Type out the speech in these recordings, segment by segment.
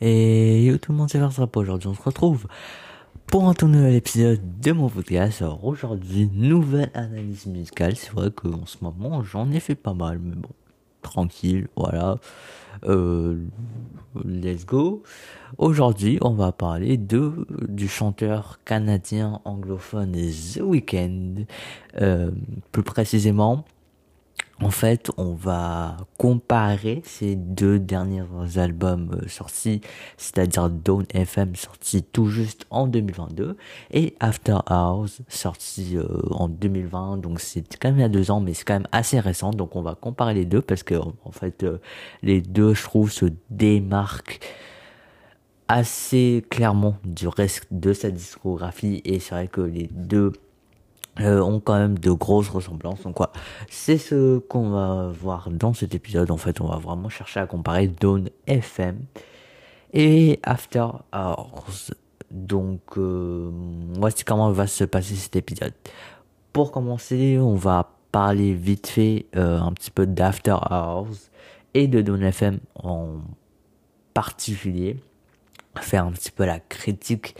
Et yo tout le monde, c'est Versrap. Aujourd'hui, on se retrouve pour un tout nouvel épisode de mon podcast. Alors aujourd'hui, nouvelle analyse musicale. C'est vrai qu'en ce moment, j'en ai fait pas mal, mais bon, tranquille, voilà. Euh, let's go. Aujourd'hui, on va parler de du chanteur canadien anglophone The Weeknd. Euh, plus précisément, en fait, on va comparer ces deux derniers albums euh, sortis, c'est-à-dire Dawn FM sorti tout juste en 2022 et After Hours sorti euh, en 2020. Donc c'est quand même il y a deux ans, mais c'est quand même assez récent. Donc on va comparer les deux parce que en fait euh, les deux, je trouve, se démarquent assez clairement du reste de sa discographie et c'est vrai que les deux euh, ont quand même de grosses ressemblances. Donc quoi, c'est ce qu'on va voir dans cet épisode. En fait, on va vraiment chercher à comparer Dawn FM et After Hours. Donc euh, voici comment va se passer cet épisode. Pour commencer, on va parler vite fait euh, un petit peu d'After Hours et de Dawn FM en particulier. Faire un petit peu la critique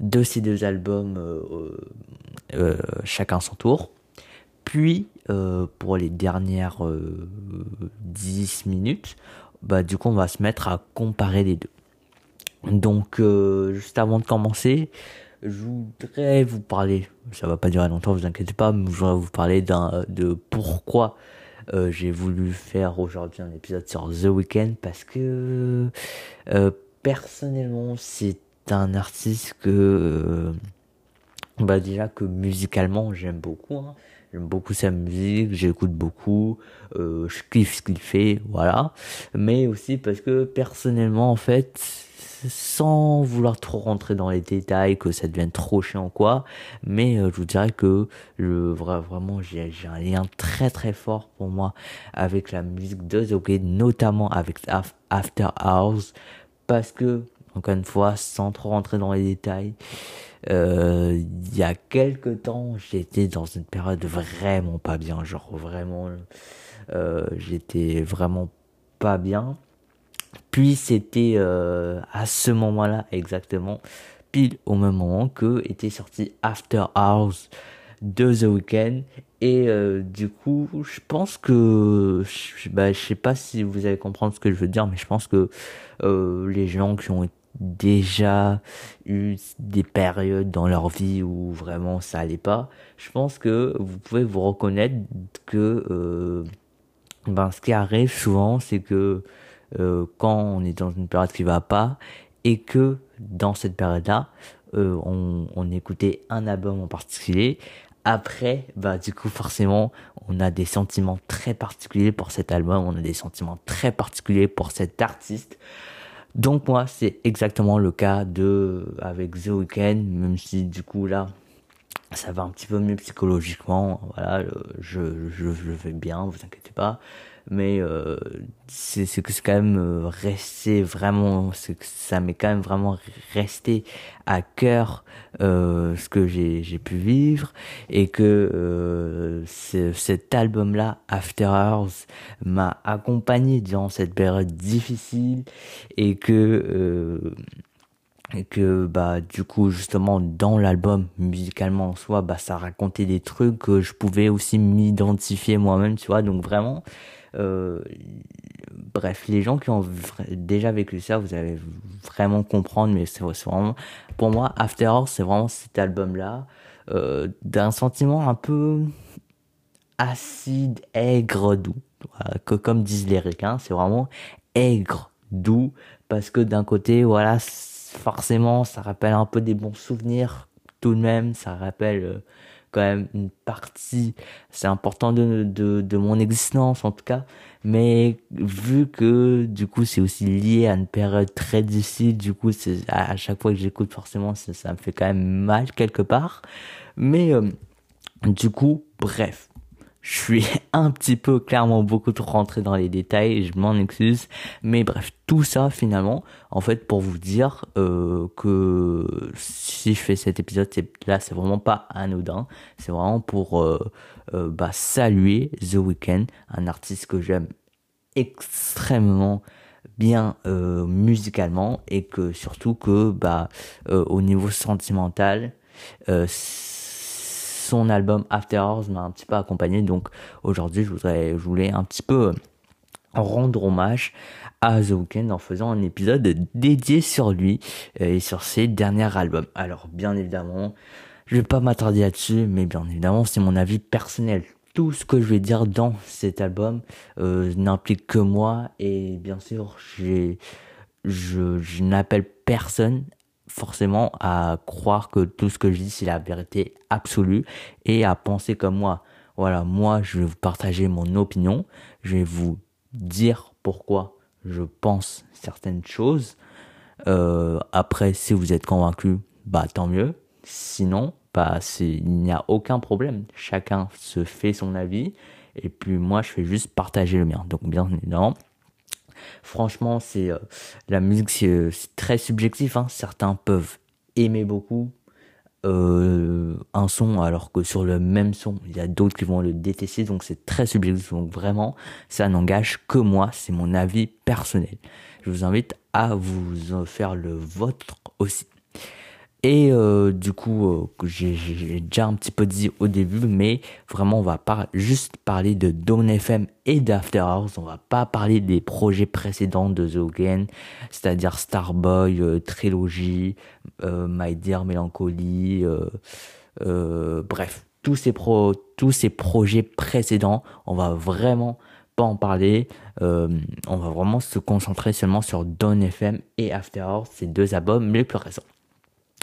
de ces deux albums euh, euh, chacun son tour. Puis euh, pour les dernières 10 minutes, bah, du coup on va se mettre à comparer les deux. Donc juste avant de commencer, je voudrais vous parler, ça va pas durer longtemps, vous inquiétez pas, mais je voudrais vous parler d'un de pourquoi j'ai voulu faire aujourd'hui un épisode sur The Weeknd parce que personnellement c'est un artiste que euh, bah déjà que musicalement j'aime beaucoup hein. j'aime beaucoup sa musique j'écoute beaucoup euh, je kiffe ce qu'il fait voilà mais aussi parce que personnellement en fait sans vouloir trop rentrer dans les détails que ça devienne trop chiant quoi mais euh, je vous dirais que vraiment j'ai un lien très très fort pour moi avec la musique de The notamment avec After Hours parce que encore une fois, sans trop rentrer dans les détails, euh, il y a quelques temps, j'étais dans une période vraiment pas bien, genre vraiment, euh, j'étais vraiment pas bien. Puis c'était euh, à ce moment-là exactement, pile au même moment que était sorti After Hours de The Weeknd et du coup je pense que je, bah, je sais pas si vous allez comprendre ce que je veux dire mais je pense que les gens qui ont déjà eu des périodes dans leur vie où vraiment ça allait pas, je pense que vous pouvez vous reconnaître que euh, ben ce qui arrive souvent c'est que euh, quand on est dans une période qui va pas et que dans cette période-là euh, on, on écoutait un album en particulier après, bah du coup forcément, on a des sentiments très particuliers pour cet album, on a des sentiments très particuliers pour cet artiste. Donc moi, c'est exactement le cas de avec The Weeknd, même si du coup là, ça va un petit peu mieux psychologiquement. Voilà, je, je, je vais bien, vous inquiétez pas mais euh, c'est c'est quand même euh, resté vraiment ça m'est quand même vraiment resté à cœur euh, ce que j'ai j'ai pu vivre. Et que euh, cet album là After Hours m'a accompagné durant cette période difficile. Et que euh, et que bah du coup justement dans l'album musicalement en soi bah ça racontait des trucs que je pouvais aussi m'identifier moi-même tu vois donc vraiment euh, bref, les gens qui ont déjà vécu ça, vous allez vraiment comprendre, mais c'est vraiment, pour moi, After Hours, c'est vraiment cet album-là, euh, d'un sentiment un peu acide, aigre, doux. que comme disent les ricains, c'est vraiment aigre, doux, parce que d'un côté, voilà, forcément, ça rappelle un peu des bons souvenirs, tout de même, ça rappelle euh, quand même une partie, c'est important de, de, de mon existence en tout cas, mais vu que du coup c'est aussi lié à une période très difficile, du coup c'est à, chaque fois que j'écoute forcément ça, ça, me fait quand même mal quelque part, mais euh, du coup bref, je suis un petit peu clairement beaucoup trop rentré dans les détails, je m'en excuse, mais bref, tout ça finalement, en fait pour vous dire euh, que si je fais cet épisode là, c'est vraiment pas anodin, c'est vraiment pour euh, euh, bah, saluer The Weeknd, un artiste que j'aime extrêmement bien musicalement et que surtout que bah au niveau sentimental son album After Hours m'a un petit peu accompagné. Donc aujourd'hui je voulais un petit peu rendre hommage à The Weeknd en faisant un épisode dédié sur lui et sur ses derniers albums. Alors bien évidemment, je vais pas m'attarder là-dessus, mais bien évidemment c'est mon avis personnel. Tout ce que je vais dire dans cet album euh, n'implique que moi. Et bien sûr je n'appelle personne forcément à croire que tout ce que je dis c'est la vérité absolue et à penser comme moi. Voilà, moi je vais vous partager mon opinion, je vais vous dire pourquoi je pense certaines choses. Euh, après, si vous êtes convaincu, bah tant mieux. Sinon, bah, il n'y a aucun problème. Chacun se fait son avis. Et puis moi, je fais juste partager le mien. Donc bien évidemment, franchement, c'est euh, la musique, c'est euh, très subjectif. Hein. Certains peuvent aimer beaucoup euh, un son, alors que sur le même son, il y a d'autres qui vont le détester. Donc c'est très subjectif. Donc vraiment, ça n'engage que moi. C'est mon avis personnel. Je vous invite à vous faire le vôtre aussi. Et euh, du coup, euh, j'ai déjà un petit peu dit au début, mais vraiment, on va pas juste parler de Dawn FM et d'After Hours. On va pas parler des projets précédents de The Weeknd, c'est-à-dire Starboy, euh, Trilogy, My Dear Melancholy, bref, tous ces pro, tous ces projets précédents, on va vraiment pas en parler. on va vraiment se concentrer seulement sur Dawn FM et After Hours, ces deux albums les plus récents.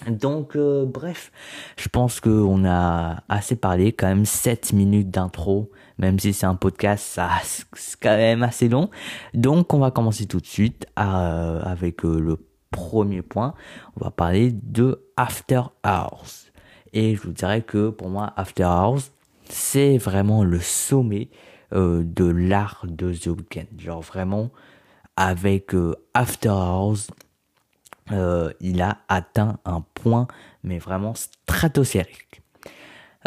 Donc euh, bref, je pense qu'on a assez parlé, quand même 7 minutes d'intro, même si c'est un podcast, ça c'est quand même assez long. Donc on va commencer tout de suite euh, avec euh, le premier point. On va parler de After Hours. Et je vous dirais que pour moi, After Hours, c'est vraiment le sommet de l'art de The Weeknd. Genre vraiment, avec After Hours, euh, il a atteint un point, mais vraiment stratosphérique.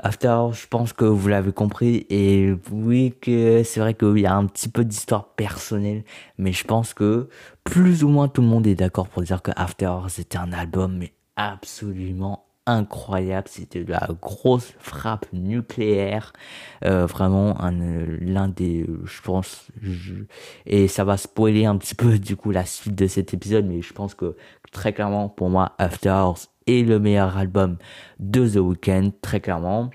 After, je pense que vous l'avez compris, et oui que c'est vrai qu'il y a un petit peu d'histoire personnelle, mais je pense que plus ou moins tout le monde est d'accord pour dire que After c'était un album mais absolument incroyable. C'était de la grosse frappe nucléaire. Euh, vraiment l'un des, je pense, et ça va spoiler un petit peu du coup la suite de cet épisode, mais je pense que très clairement pour moi After Hours est le meilleur album de The Weeknd, très clairement.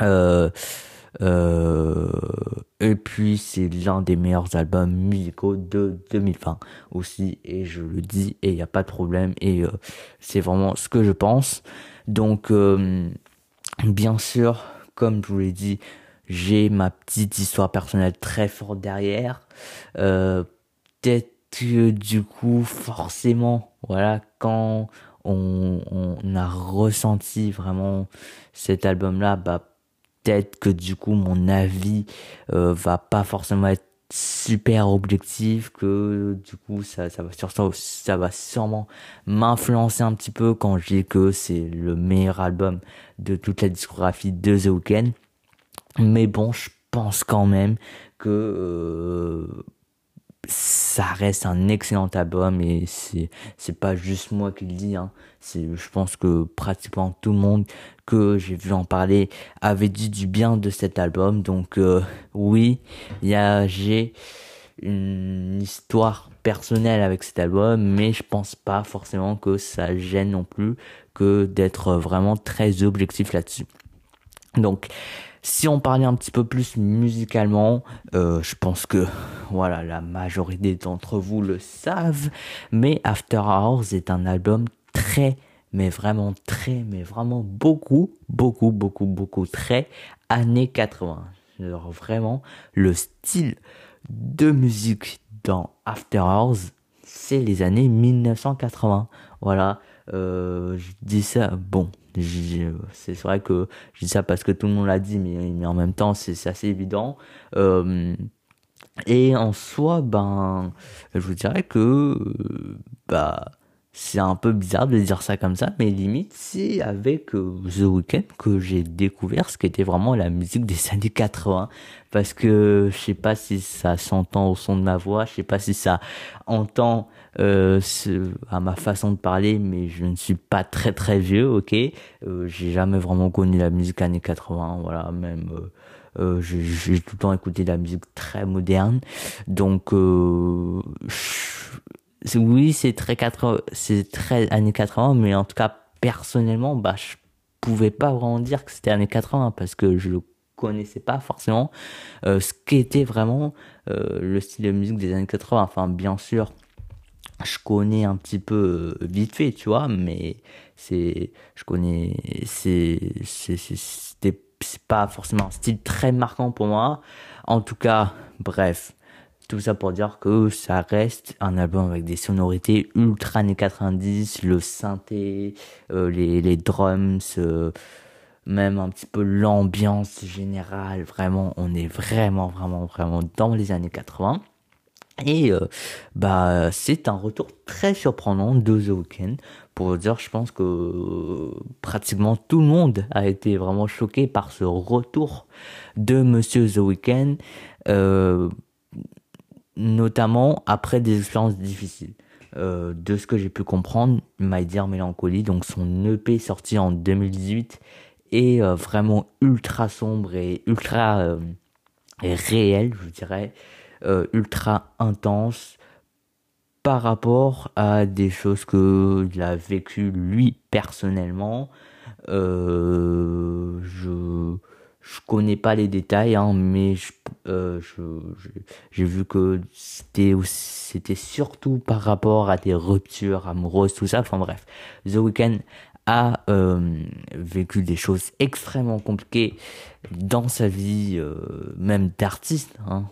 Euh, euh, et puis c'est l'un des meilleurs albums musicaux de 2020 aussi, et je le dis, et il n'y a pas de problème, et euh, c'est vraiment ce que je pense. Donc, euh, bien sûr, comme je vous l'ai dit, j'ai ma petite histoire personnelle très forte derrière. Euh, Peut-être que du coup, forcément, voilà, quand on, on a ressenti vraiment cet album-là, bah peut-être que du coup mon avis euh, va pas forcément être super objectif que du coup ça ça va surtout ça va sûrement m'influencer un petit peu quand je dis que c'est le meilleur album de toute la discographie de The Weeknd. Mais bon je pense quand même que euh, ça reste un excellent album et c'est c'est pas juste moi qui le dis hein. c'est je pense que pratiquement tout le monde que j'ai vu en parler avait dit du bien de cet album donc euh, oui il y a j'ai une histoire personnelle avec cet album mais je pense pas forcément que ça gêne non plus que d'être vraiment très objectif là-dessus donc si on parlait un petit peu plus musicalement, euh, je pense que voilà la majorité d'entre vous le savent, mais After Hours est un album très, mais vraiment très, mais vraiment beaucoup, beaucoup, beaucoup, beaucoup très années 80. Alors vraiment le style de musique dans After Hours, c'est les années 1980. Voilà, euh, je dis ça, bon, c'est vrai que je dis ça parce que tout le monde l'a dit, mais, en même temps, c'est assez évident. Euh, et en soi, ben, je vous dirais que, bah, c'est un peu bizarre de dire ça comme ça, mais limite, c'est avec euh, The Weeknd que j'ai découvert ce qu'était vraiment la musique des années 80. Parce que je sais pas si ça s'entend au son de ma voix, je sais pas si ça entend euh, à ma façon de parler, mais je ne suis pas très très vieux, ok? Euh, j'ai jamais vraiment connu la musique années 80, voilà, même. Euh, euh j'ai tout le temps écouté de la musique très moderne, donc euh, oui, c'est très 80, c'est très années 80, mais en tout cas, personnellement, bah, je pouvais pas vraiment dire que c'était années 80 parce que je le connaissais pas forcément euh, ce qu'était vraiment euh, le style de musique des années 80. Enfin, bien sûr, je connais un petit peu euh, vite fait, tu vois, mais c'est, je connais, c'est, c'était, c'est pas forcément un style très marquant pour moi. En tout cas, bref, tout ça pour dire que ça reste un album avec des sonorités ultra années 90, le synthé, euh, les, les drums, euh, même un petit peu l'ambiance générale. Vraiment, on est vraiment, vraiment, vraiment dans les années 80. Et euh, bah c'est un retour très surprenant de The Weeknd. Pour dire, je pense que pratiquement tout le monde a été vraiment choqué par ce retour de Monsieur The Weeknd. Notamment après des expériences difficiles. Euh, de ce que j'ai pu comprendre, My Dear Melancholy, donc son EP sorti en 2018, est euh, vraiment ultra sombre et ultra euh, réel, je dirais, euh, ultra intense par rapport à des choses que il a vécu lui personnellement. Je connais pas les détails, hein, mais euh, j'ai vu que c'était c'était surtout par rapport à des ruptures amoureuses, tout ça. Enfin bref, The Weeknd a euh, vécu des choses extrêmement compliquées dans sa vie, euh, même d'artiste. Hein.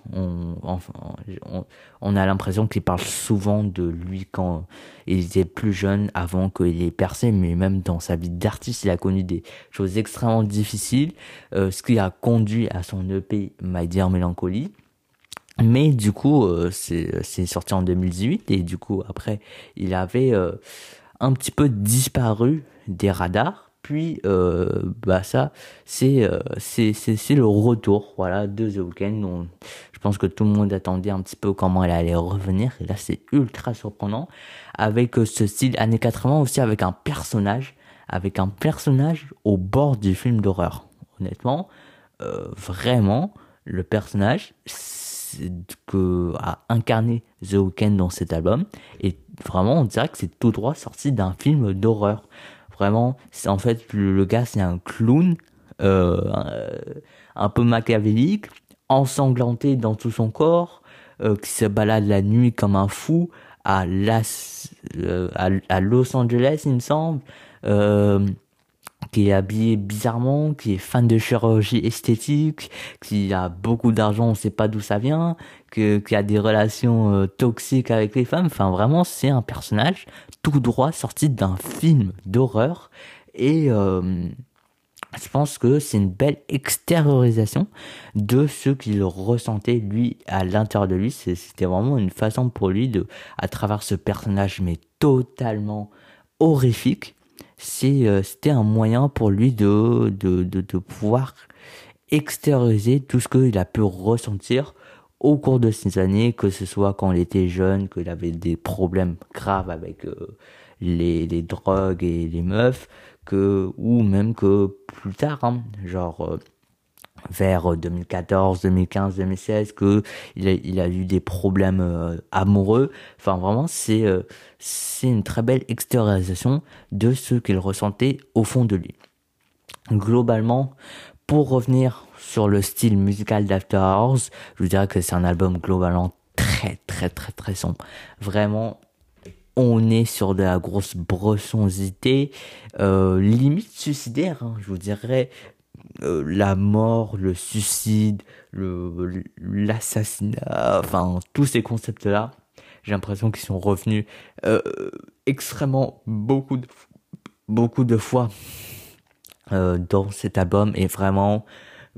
On, a l'impression qu'il parle souvent de lui quand il était plus jeune, avant qu'il ait percé, mais même dans sa vie d'artiste, il a connu des choses extrêmement difficiles, euh, ce qui a conduit à son EP My Dear Melancholy. Mais du coup, c'est sorti en 2018 et du coup après, il avait un petit peu disparu des radars. Puis euh, bah ça c'est euh, c'est c'est le retour voilà de The Weeknd. je pense que tout le monde attendait un petit peu comment elle allait revenir et là c'est ultra surprenant avec euh, ce style années 80 aussi avec un personnage avec un personnage au bord du film d'horreur. Honnêtement, vraiment le personnage que a incarné The Weeknd dans cet album et vraiment on dirait que c'est tout droit sorti d'un film d'horreur Vraiment, c'est en fait le, gars c'est un clown euh, un, peu machiavélique, ensanglanté dans tout son corps, euh, qui se balade la nuit comme un fou à, Las, euh, à, Los Angeles, il me semble. Qui est habillé bizarrement, qui est fan de chirurgie esthétique, qui a beaucoup d'argent, on sait pas d'où ça vient, que, qui a des relations euh, toxiques avec les femmes. Enfin, vraiment, c'est un personnage tout droit sorti d'un film d'horreur. Et euh, je pense que c'est une belle extériorisation de ce qu'il ressentait lui à l'intérieur de lui. C'était vraiment une façon pour lui de, à travers ce personnage, mais totalement horrifique, c'était un moyen pour lui de, de, pouvoir extérioriser tout ce qu'il a pu ressentir au cours de ces années, que ce soit quand il était jeune, qu'il avait des problèmes graves avec euh, les, les drogues et les meufs, que ou même que plus tard, hein, genre euh, vers 2014, 2015, 2016 que il a, il a eu des problèmes euh, amoureux. Enfin vraiment c'est euh, c'est une très belle extériorisation de ce qu'il ressentait au fond de lui. Globalement, pour revenir sur le style musical d'After Hours, je vous dirais que c'est un album globalement très très très très sombre. Vraiment on est sur de la grosse bressonsité, euh, limite suicidaire, hein, je vous dirais, euh, la mort, le suicide, l'assassinat, enfin tous ces concepts-là, j'ai l'impression qu'ils sont revenus euh, extrêmement beaucoup de, beaucoup de fois euh, dans cet album et vraiment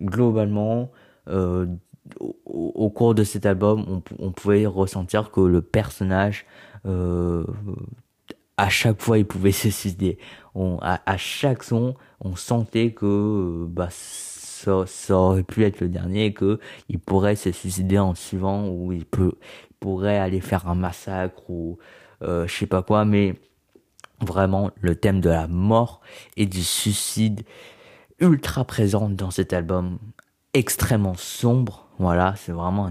globalement au, cours de cet album on, pouvait ressentir que le personnage à chaque fois il pouvait se suicider. On, à, chaque son, on sentait que euh, bah ça, aurait pu être le dernier, que il pourrait se suicider en suivant ou il peut pourrait aller faire un massacre ou euh, je sais pas quoi, mais vraiment le thème de la mort et du suicide ultra présent dans cet album extrêmement sombre voilà c'est vraiment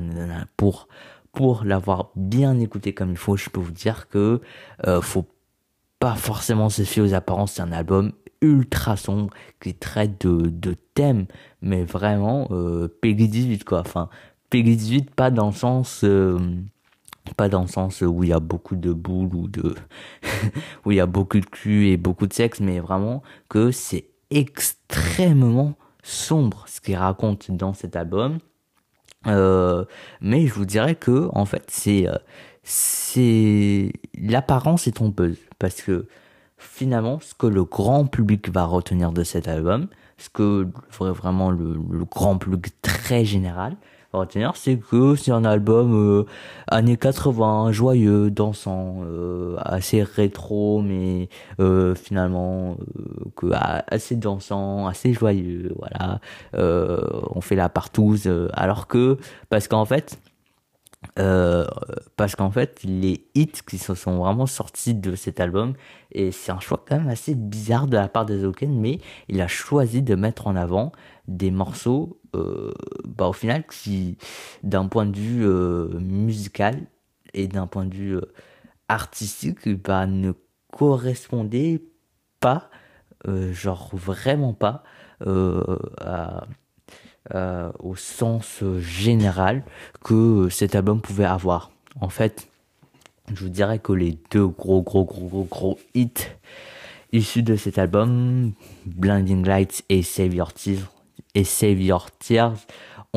pour pour l'avoir bien écouté comme il faut je peux vous dire que euh, faut pas forcément se fier aux apparences c'est un album ultra sombre qui traite de, de thèmes mais vraiment euh, Peggy 18 quoi. Enfin Peggy 18 pas dans le sens euh, pas dans le sens où il y a beaucoup de boules ou de où il y a beaucoup de cul et beaucoup de sexe mais vraiment que c'est extrêmement sombre ce qu'il raconte dans cet album. Euh, mais je vous dirais que en fait c'est c'est l'apparence est trompeuse parce que finalement ce que le grand public va retenir de cet album ce que vraiment le, grand public très général retenir, c'est que c'est un album euh, années 80, joyeux, dansant, euh, assez rétro, mais euh, finalement que assez dansant, assez joyeux, voilà. on fait la partouze, alors que parce qu'en fait euh, parce qu'en fait les hits qui se sont vraiment sortis de cet album et c'est un choix quand même assez bizarre de la part des Oken mais il a choisi de mettre en avant des morceaux euh, bah au final qui d'un point de vue euh, musical et d'un point de vue artistique bah ne correspondaient pas genre vraiment pas à euh, au sens général que cet album pouvait avoir. En fait, je vous dirais que les deux gros gros gros gros gros hits issus de cet album, Blinding Lights et Save Your Tears, et Save Your Tears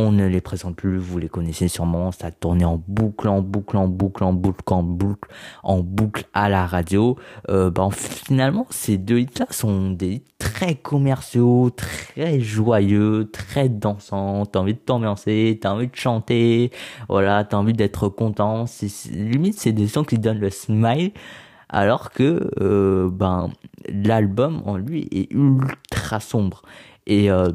on ne les présente plus, vous les connaissez sûrement, ça tournait en boucle, en boucle, en boucle, en boucle, en boucle, en boucle à la radio. Euh, ben, finalement, ces deux hits-là sont des hits très commerciaux, très joyeux, très dansants. T'as envie de t'ambiancer, t'as envie de chanter, voilà, t'as envie d'être content. C'est, limite, c'est des sons qui donnent le smile alors que euh, ben l'album en lui est ultra sombre et euh,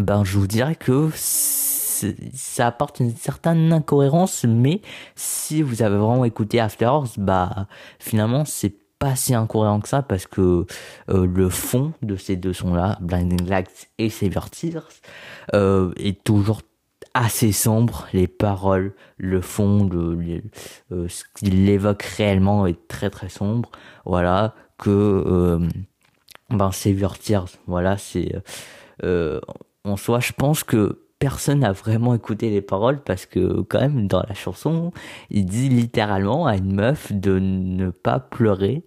ben je vous dirais que ça apporte une certaine incohérence, mais si vous avez vraiment écouté After Hours, bah finalement c'est pas si incohérent que ça parce que euh, le fond de ces deux sons-là, Blinding Lights et Save Tears, euh, est toujours assez sombre. Les paroles, le fond, le, euh, ce qu'il évoque réellement est très très sombre. Voilà que ben Save Tears, voilà c'est en soi, je pense que personne n'a vraiment écouté les paroles parce que quand même dans la chanson, il dit littéralement à une meuf de ne pas pleurer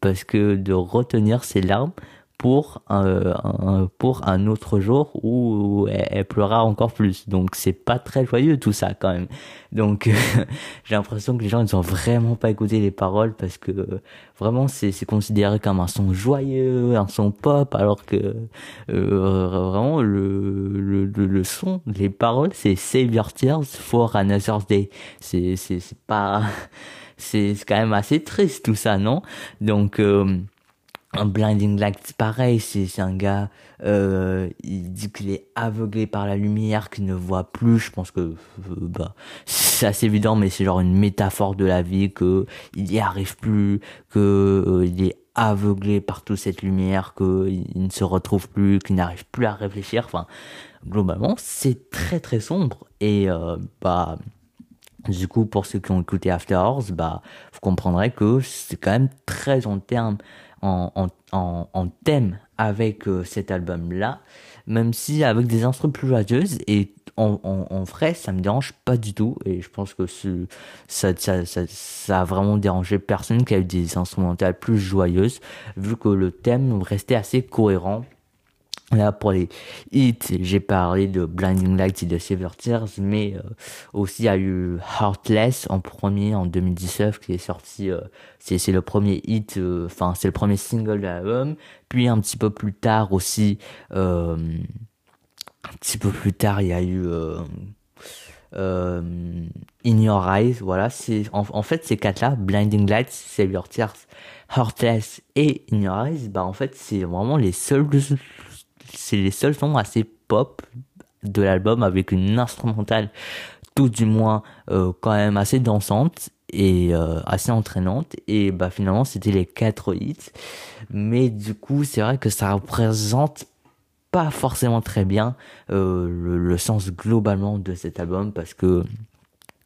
parce que de retenir ses larmes pour un, pour un autre jour où elle, pleura encore plus. Donc c'est pas très joyeux tout ça quand même. Donc j'ai l'impression que les gens ils ont vraiment pas écouté les paroles parce que vraiment c'est considéré comme un son joyeux, un son pop alors que euh, vraiment le, le, le son, les paroles c'est Save Your Tears for Another Day. C'est c'est c'est pas c'est quand même assez triste tout ça, non? Donc euh, un Blinding Light, pareil, c'est un gars, euh, il dit qu'il est aveuglé par la lumière, qu'il ne voit plus. Je pense que euh, bah c'est assez évident, mais c'est genre une métaphore de la vie que il y arrive plus, que euh, il est aveuglé par toute cette lumière, que il ne se retrouve plus, qu'il n'arrive plus à réfléchir. Enfin, globalement, c'est très très sombre et euh, bah du coup, pour ceux qui ont écouté After Hours, bah, vous comprendrez que c'est quand même très en termes en, thème avec euh, cet album-là, même si avec des instruments plus joyeuses et en, en, vrai, ça me dérange pas du tout. Et je pense que ça, ça a vraiment dérangé personne qui a eu des instrumentales plus joyeuses vu que le thème restait assez cohérent Là, pour les hits, j'ai parlé de Blinding Lights et de Silver Tears, mais euh, aussi il y a eu Heartless en premier en 2019 qui est sorti, euh, c'est, le premier hit, euh, enfin c'est le premier single de l'album. Puis un petit peu plus tard aussi, un petit peu plus tard il y a eu In Your Eyes, voilà, c'est en, fait ces quatre-là, Blinding Lights, Your Tears, Heartless et In Your Eyes, bah en fait c'est vraiment les seuls, c'est les seuls sons assez pop de l'album avec une instrumentale tout du moins euh, quand même assez dansante et euh, assez entraînante. Et bah finalement c'était les quatre hits. Mais du coup c'est vrai que ça représente pas forcément très bien euh, le, sens globalement de cet album parce que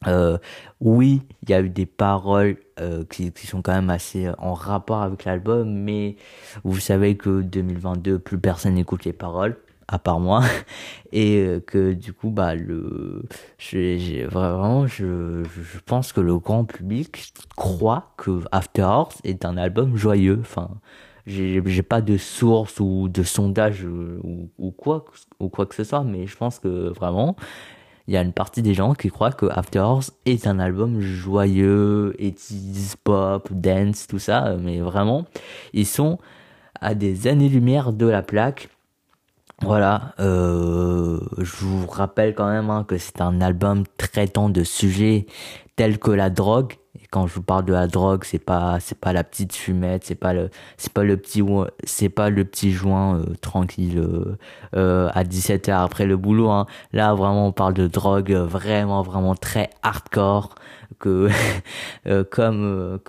euh, oui, il y a eu des paroles euh, qui, qui, sont quand même assez en rapport avec l'album, mais vous savez que 2022, plus personne n'écoute les paroles à part moi. Et euh, que du coup bah le j'ai vraiment je, je pense que le grand public croit que After Hours est un album joyeux. Enfin j'ai pas de source ou de sondage euh, ou, ou, quoi ou quoi que ce soit mais je pense que vraiment il y a une partie des gens qui croient que After Hours est un album joyeux, 80 pop, dance, tout ça, mais vraiment, ils sont à des années-lumière de la plaque. Voilà, euh, je vous rappelle quand même hein, que c'est un album traitant de sujets tels que la drogue, quand je vous parle de la drogue, c'est pas c'est pas la petite fumette, c'est pas le c'est pas le petit c'est pas le petit joint euh, tranquille euh, euh à 17h après le boulot hein. Là vraiment on parle de drogue vraiment vraiment très hardcore que euh, comme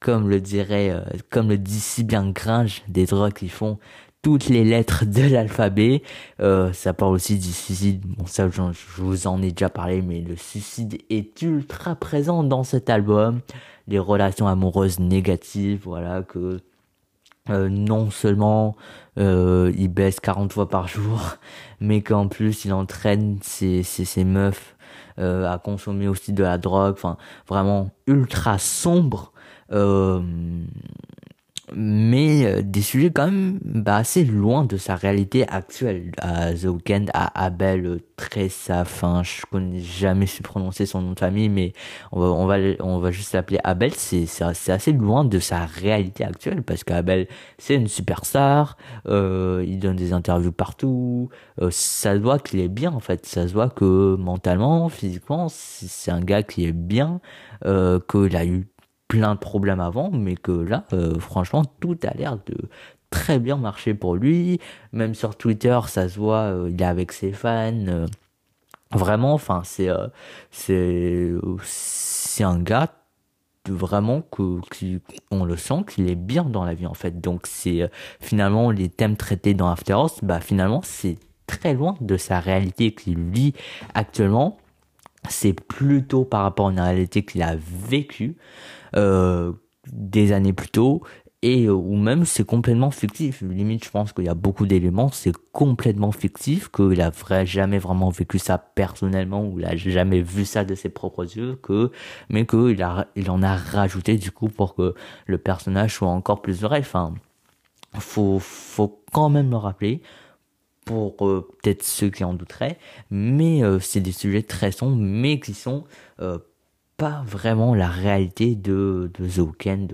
comme le dirait comme le dit si bien Gringe des drogues qui font toutes les lettres de l'alphabet. Euh, ça parle aussi du suicide. Bon, ça, je, vous en ai déjà parlé, mais le suicide est ultra présent dans cet album. Les relations amoureuses négatives, voilà, que euh, non seulement euh, il baisse 40 fois par jour, mais qu'en plus il entraîne ses, ses, ses meufs euh, à consommer aussi de la drogue. Enfin, vraiment ultra sombre. Euh, mais euh, des sujets quand même bah, assez loin de sa réalité actuelle. À The Weeknd, à Abel euh, Tressa, enfin je connais jamais su prononcer son nom de famille, mais on va on va on va juste l'appeler Abel. C'est c'est assez loin de sa réalité actuelle parce qu'Abel c'est une superstar, euh, il donne des interviews partout, euh, ça se voit qu'il est bien en fait, ça se voit que mentalement, physiquement, c'est un gars qui est bien, euh, qu'il a eu plein de problèmes avant, mais que là, euh, franchement, tout a l'air de très bien marcher pour lui. Même sur Twitter, ça se voit, euh, il est avec ses fans. Euh, vraiment, enfin, c'est c'est c'est un gars vraiment que on le sent qu'il est bien dans la vie en fait. Donc c'est finalement les thèmes traités dans After Hours, bah finalement c'est très loin de sa réalité qu'il vit actuellement. C'est plutôt par rapport à une réalité qu'il a vécue. Euh, des années plus tôt et euh, ou même c'est complètement fictif. Limite, je pense qu'il y a beaucoup d'éléments, c'est complètement fictif, qu'il a vrai, jamais vraiment vécu ça personnellement ou il jamais vu ça de ses propres yeux, que mais qu'il a il en a rajouté du coup pour que le personnage soit encore plus vrai. Enfin, faut faut quand même le rappeler pour euh, peut-être ceux qui en douteraient, mais c'est des sujets très sombres, mais qui sont pas vraiment la réalité de, de The Weeknd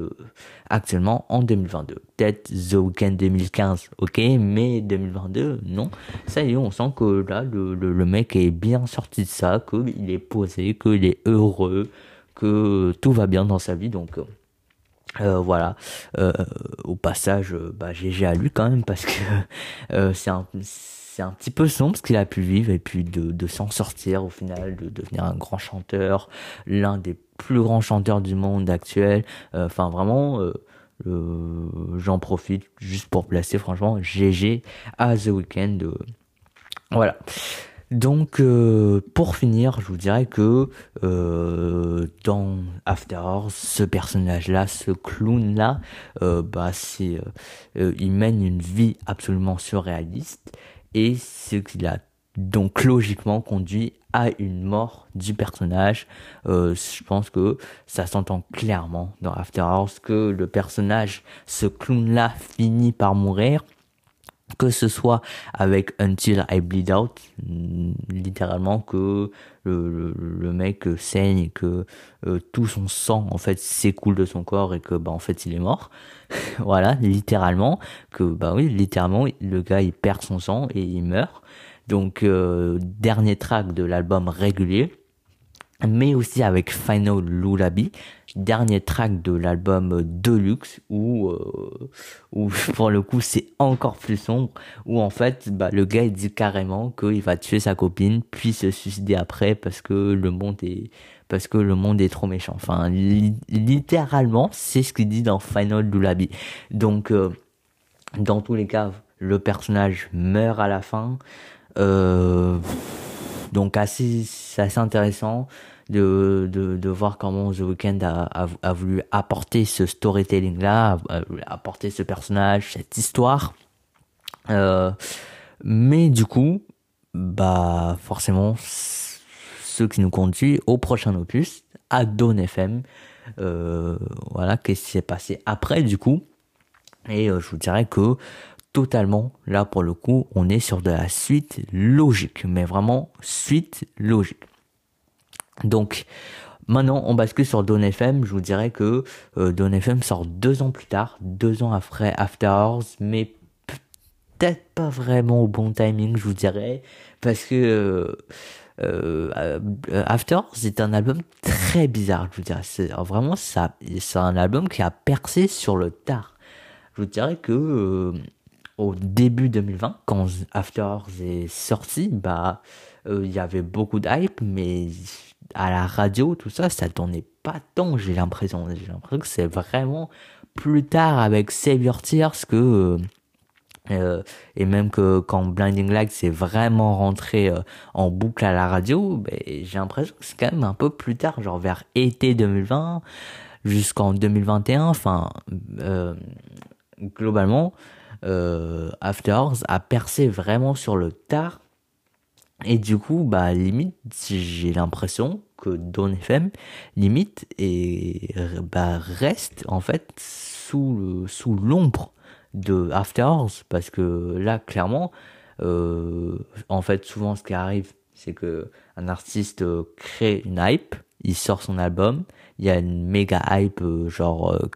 actuellement en 2022. Peut-être The Weeknd 2015, ok, mais 2022, non. Ça y est, on sent que là, le, le, mec est bien sorti de ça, qu'il est posé, qu'il est heureux, que tout va bien dans sa vie, donc... Euh, voilà. Euh, au passage, bah, GG à lui quand même parce que euh, c'est un c'est un petit peu sombre ce qu'il a pu vivre et puis de, s'en sortir au final, de devenir un grand chanteur, l'un des plus grands chanteurs du monde actuel. Euh, enfin vraiment, euh, euh, j'en profite juste pour placer franchement GG à The Weeknd. voilà. Donc pour finir, je vous dirais que dans After Hours, ce personnage-là, ce clown-là, bah c'est, il mène une vie absolument surréaliste et ce qui l'a donc logiquement conduit à une mort du personnage. Euh, je pense que ça s'entend clairement dans After Hours que le personnage, ce clown-là, finit par mourir. Que ce soit avec Until I Bleed Out, mm, littéralement que le, mec saigne que euh, tout son sang en fait s'écoule de son corps et que bah en fait il est mort. voilà, littéralement que bah oui, littéralement le gars il perd son sang et il meurt. Donc euh, dernier track de l'album régulier. mais aussi avec Final Lullaby, dernier track de l'album Deluxe, où, euh, où pour le coup c'est encore plus sombre, où en fait bah, le gars dit carrément qu'il va tuer sa copine, puis se suicider après parce que le monde est parce que le monde est trop méchant. Enfin, littéralement, c'est ce qu'il dit dans Final Lullaby. Donc, euh, dans tous les cas, le personnage meurt à la fin. Euh, donc assez, assez intéressant de, de, de voir comment The Weeknd a, a, voulu apporter ce storytelling là, apporter ce personnage, cette histoire. Euh, mais du coup, bah forcément, ce qui nous conduit au prochain opus, à Dawn FM. Euh, voilà, qu'est-ce qui s'est passé après du coup. Et euh, je vous dirais que totalement, là pour le coup, on est sur de la suite logique, mais vraiment suite logique. Donc maintenant, on bascule sur Dawn FM. Je vous dirais que euh, FM sort deux ans plus tard, deux ans après After Hours, mais peut-être pas vraiment au bon timing, je vous dirais, parce que euh, euh, After Hours c'est un album très bizarre, je vous dirais. C'est vraiment ça, c'est un album qui a percé sur le tard. Je vous dirais que au début 2020, quand After Hours est sorti, bah il y avait beaucoup de hype, mais à la radio, tout ça, ça tournait pas tant, j'ai l'impression. J'ai l'impression que c'est vraiment plus tard avec Save Your Tears que euh, euh, et même que quand Blinding Light c'est vraiment rentré euh, en boucle à la radio, ben, j'ai l'impression que c'est quand même un peu plus tard, genre vers été 2020 jusqu'en 2021. Enfin, globalement, After Hours a percé vraiment sur le tard et du coup, bah, limite, j'ai l'impression que FM, limite, et, bah, reste, en fait, sous, sous l'ombre de After Hours, parce que là, clairement, euh, en fait, souvent, ce qui arrive, c'est que un artiste crée une hype, il sort son album, il y a une méga hype, euh, genre, euh,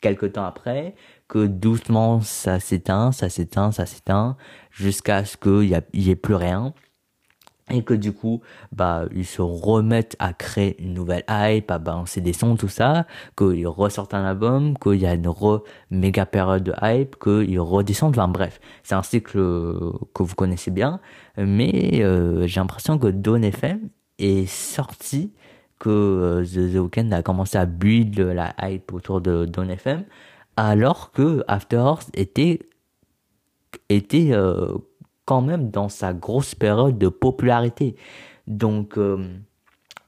quelques temps après, que doucement ça s'éteint, ça s'éteint, ça s'éteint, jusqu'à ce qu'il y, y ait plus rien. Et que du coup, bah, ils se remettent à créer une nouvelle hype, à balancer des sons, tout ça, qu'ils ressortent un album, qu'il y a une re méga période de hype, qu'ils redescendent, bref, c'est un cycle que vous connaissez bien, mais euh, j'ai l'impression que Dawn FM est sorti, que euh, The, Weeknd a commencé à build la hype autour de Dawn FM, alors que After Hours était était euh, quand même dans sa grosse période de popularité. Donc euh,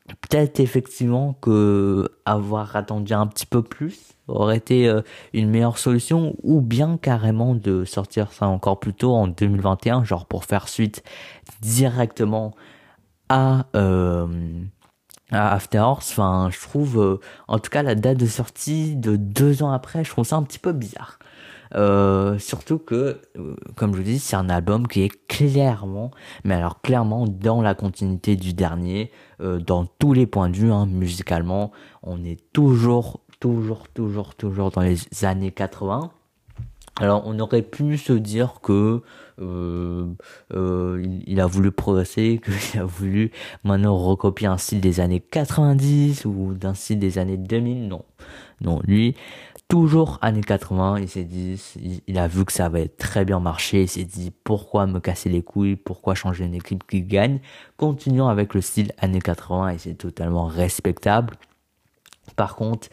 peut-être effectivement que avoir attendu un petit peu plus aurait été euh, une meilleure solution ou bien carrément de sortir ça encore plus tôt en 2021 genre pour faire suite directement à After Hours, enfin, je trouve, euh, en tout cas, la date de sortie de deux ans après, je trouve ça un petit peu bizarre. Euh, surtout que, euh, comme je vous dis, c'est un album qui est clairement, mais alors clairement dans la continuité du dernier, dans tous les points de vue, hein, musicalement, on est toujours, toujours, toujours, toujours dans les années 80. Alors on aurait pu se dire que euh, euh, il, a voulu progresser, qu'il a voulu maintenant recopier un style des années 90 ou d'un style des années 2000. Non, non, lui toujours années 80. Il s'est dit, il, a vu que ça avait très bien marché. Il s'est dit pourquoi me casser les couilles, pourquoi changer une équipe qui gagne? Continuons avec le style années 80 et c'est totalement respectable. Par contre,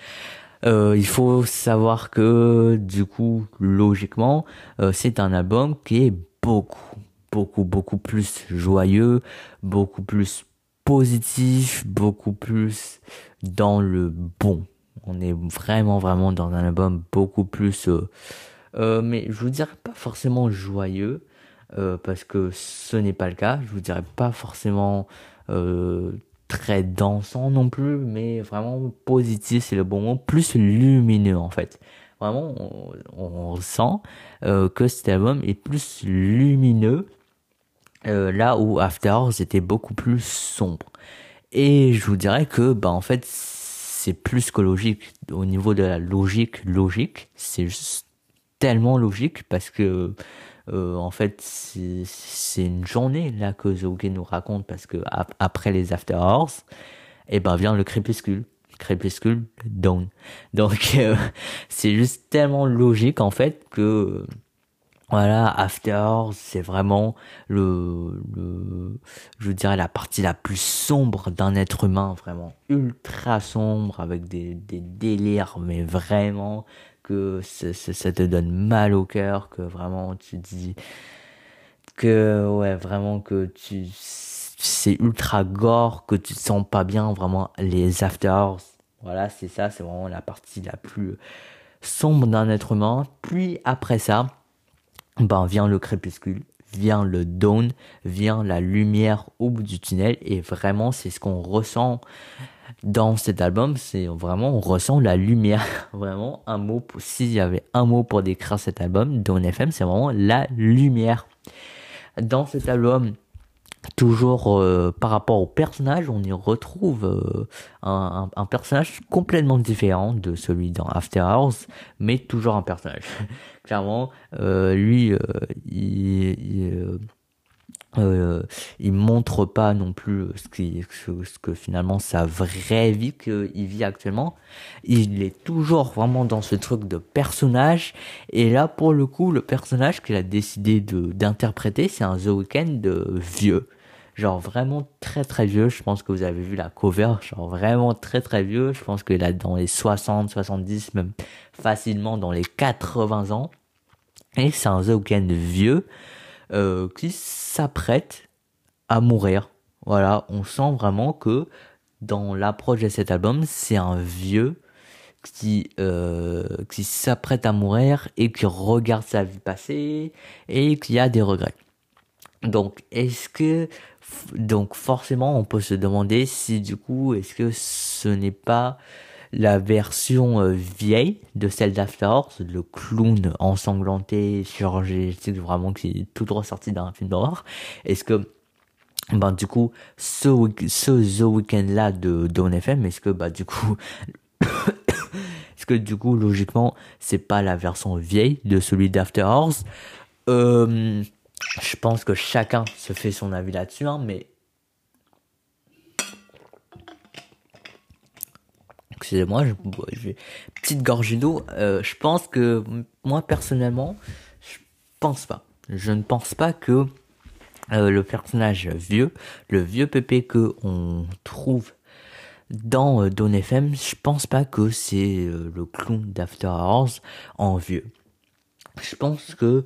euh, il faut savoir que du coup, logiquement, euh, c'est un album qui est beaucoup, beaucoup, beaucoup plus joyeux, beaucoup plus positif, beaucoup plus dans le bon. On est vraiment, vraiment dans un album beaucoup plus... Euh, mais je vous dirais pas forcément joyeux, parce que ce n'est pas le cas. Je vous dirais pas forcément très dansant non plus, mais vraiment positif, c'est le bon mot, plus lumineux en fait. Vraiment, on, euh, que cet album est plus lumineux, euh, là où After Hours était beaucoup plus sombre. Et je vous dirais que, bah en fait, c'est plus que logique. Au niveau de la logique, logique, c'est juste tellement logique parce que Euh, en fait, c'est une journée là que Weeknd nous raconte parce que après les After Hours, et eh ben vient le crépuscule. Crépuscule, Dawn. Donc euh, c'est juste tellement logique en fait que voilà, After c'est vraiment le, le, je dirais la partie la plus sombre d'un être humain, vraiment ultra sombre, avec des, des délires, mais vraiment que ça te donne mal au cœur, que vraiment tu dis que ouais, vraiment que tu c'est ultra gore, que tu te sens pas bien, vraiment les After Hours. Voilà, c'est ça, c'est vraiment la partie la plus sombre d'un être humain. Puis après ça, ben vient le crépuscule, vient le dawn, vient la lumière au bout du tunnel. Et vraiment c'est ce qu'on ressent dans cet album, c'est vraiment on ressent la lumière, vraiment un mot s'il y avait un mot pour décrire cet album, Dawn FM, c'est vraiment la lumière. Dans cet album, toujours euh, par rapport au personnage, on y retrouve euh, un, un, personnage complètement différent de celui dans After Hours, mais toujours un personnage. Clairement, euh, lui, il, il, il, montre pas non plus ce, qui, ce, que finalement sa vraie vie qu'il vit actuellement. Il est toujours vraiment dans ce truc de personnage. Et là, pour le coup, le personnage qu'il a décidé d'interpréter, c'est un The Weeknd vieux genre vraiment très très vieux. Je pense que vous avez vu la cover, genre vraiment très très vieux. Je pense qu'il a dans les 60, 70, même facilement dans les 80 ans. Et c'est un The vieux euh, qui s'apprête à mourir. Voilà, on sent vraiment que dans l'approche de cet album, c'est un vieux qui euh, qui s'apprête à mourir et qui regarde sa vie passée et qui a des regrets. Donc, est-ce que donc forcément, on peut se demander si du coup, est-ce que ce n'est pas la version euh, vieille de celle d'After le clown ensanglanté, chirurgien, vraiment qui est tout droit sorti d'un film d'horreur. Est-ce que ben du coup ce, ce The Weeknd là de Dawn FM, est-ce que bah du coup est-ce que du coup logiquement c'est pas la version vieille de celui d'After Hours? Euh, je pense que chacun se fait son avis là-dessus, hein, mais. Excusez-moi, je, je, petite gorgée d'eau. Euh, je pense que moi personnellement, je pense pas. Je ne pense pas que euh, le personnage vieux, le vieux pépé que on trouve dans euh, Don FM, je pense pas que c'est euh, le clown d'After Hours en vieux. Je pense que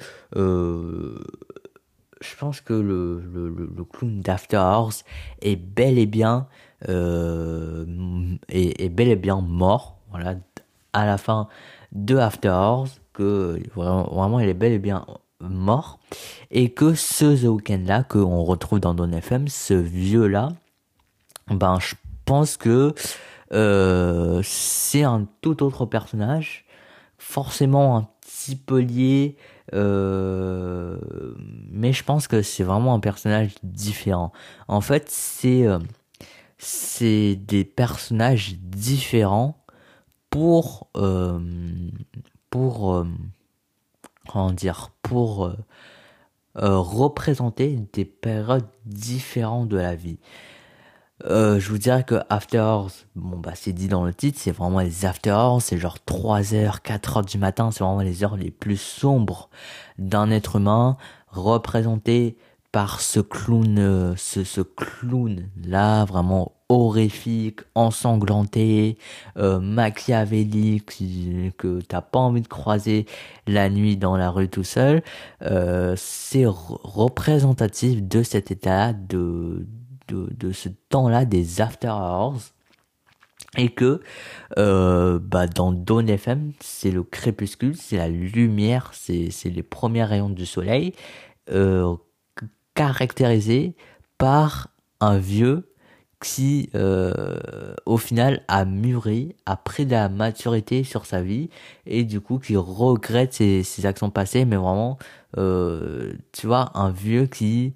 je pense que le, le, le clown d'After Hours est bel et bien est, est, bel et bien mort. Voilà, à la fin de After Hours, que vraiment, il est bel et bien mort et que ce The Weeknd là que on retrouve dans Don FM, ce vieux là, ben je pense que euh, c'est un tout autre personnage, forcément un petit peu lié euh, mais je pense que c'est vraiment un personnage différent. En fait, c'est euh, c'est des personnages différents pour euh, pour comment dire pour représenter des périodes différentes de la vie. Euh, je vous dirais que After Hours, bon bah c'est dit dans le titre, c'est vraiment les After Hours, c'est genre 3 heures, 4 heures du matin, c'est vraiment les heures les plus sombres d'un être humain, représenté par ce clown, euh, ce, ce clown là, vraiment horrifique, ensanglanté, euh, machiavélique, que t'as pas envie de croiser la nuit dans la rue tout seul, euh, c'est représentatif de cet état de de, ce temps-là des after hours. Et que euh, bah dans Dawn FM c'est le crépuscule c'est la lumière c'est c'est les premiers rayons du soleil euh, caractérisés par un vieux qui euh, au final a mûri a pris de la maturité sur sa vie et du coup qui regrette ses, actions passées mais vraiment euh, tu vois un vieux qui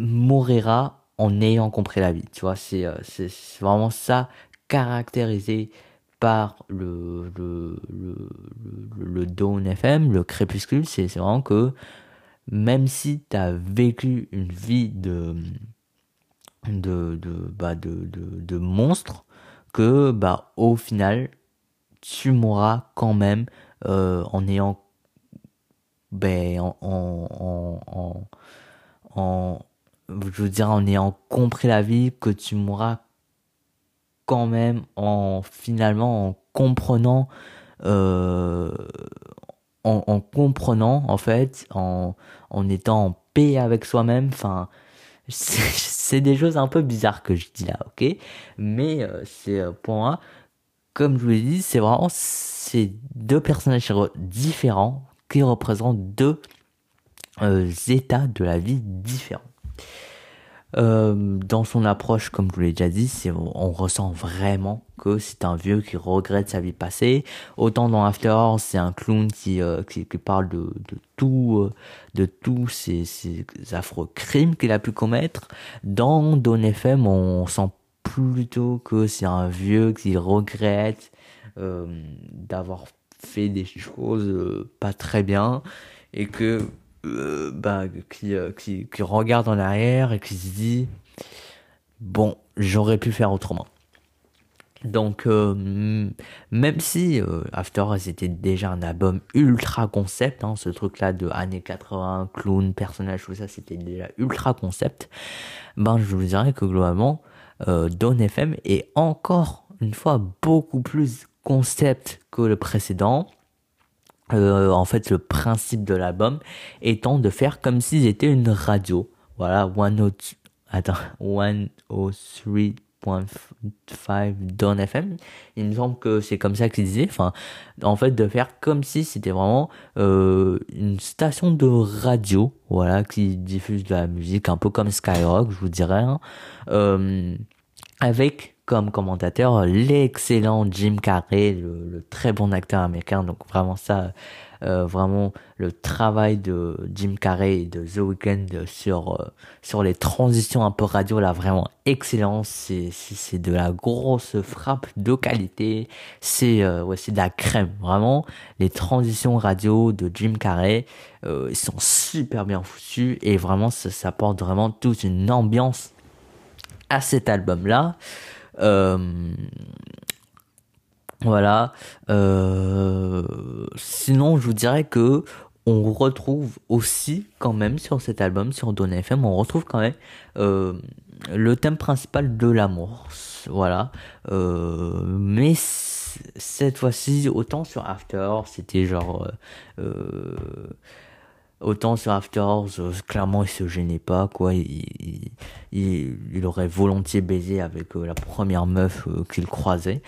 mourira en ayant compris la vie. Tu vois, c'est, euh, c'est vraiment ça caractérisé par le, le, le, le, le Dawn FM, le crépuscule, c'est vraiment que même si tu as vécu une vie de, de, de, bah de, monstre, que bah, au final, tu mourras quand même euh, en ayant ben, en, en, en, en, je veux dire en ayant compris la vie que tu mourras quand même en finalement en comprenant euh, en, en, comprenant en fait en, en étant en paix avec soi-même enfin c'est des choses un peu bizarres que je dis là ok? Mais euh, c'est euh, pour moi comme je vous l'ai dit c'est vraiment ces deux personnages différents qui représentent deux euh, états de la vie différents euh, dans son approche, comme je vous l'ai déjà dit, on ressent vraiment que c'est un vieux qui regrette sa vie passée. Autant dans After Hours, c'est un clown qui, euh, qui, parle de, de tout, euh, de tous ces, affreux crimes qu'il a pu commettre. Dans Don FM, on sent plutôt que c'est un vieux qui regrette d'avoir fait des choses pas très bien et que euh, bah, qui, euh, qui, qui regarde en arrière et qui se dit bon j'aurais pu faire autrement. Donc euh, même si euh, After c'était déjà un album ultra concept hein, ce truc là de années 80 clown personnage tout ça c'était déjà ultra concept ben je vous dirais que globalement Don FM est encore une fois beaucoup plus concept que le précédent euh, en fait, le principe de l'album étant de faire comme s'ils étaient une radio. Voilà, 103, attends, 103.5 Don FM. Il me semble que c'est comme ça qu'ils disaient. Enfin, en fait, de faire comme si c'était vraiment euh, une station de radio, voilà, qui diffuse de la musique, un peu comme Skyrock, je vous dirais, hein, euh, avec comme commentateur l'excellent Jim Carrey, le, très bon acteur américain. Donc vraiment ça, euh, vraiment le travail de Jim Carrey de The Weeknd sur euh, sur les transitions un peu radio là, vraiment excellent. C'est c'est de la grosse frappe de qualité. C'est euh, c'est de la crème. Vraiment les transitions radio de Jim Carrey, ils sont super bien foutus et vraiment ça, ça apporte vraiment toute une ambiance à cet album là. Euh, voilà. Euh, sinon, je vous dirais que on retrouve aussi quand même sur cet album, sur Don FM, on retrouve quand même euh, le thème principal de l'amour. Voilà. Mais cette fois-ci, autant sur After, c'était genre... Autant sur After Hours, euh, clairement, il se gênait pas, quoi. Il, il, il aurait volontiers baisé avec euh, la première meuf euh, qu'il croisait.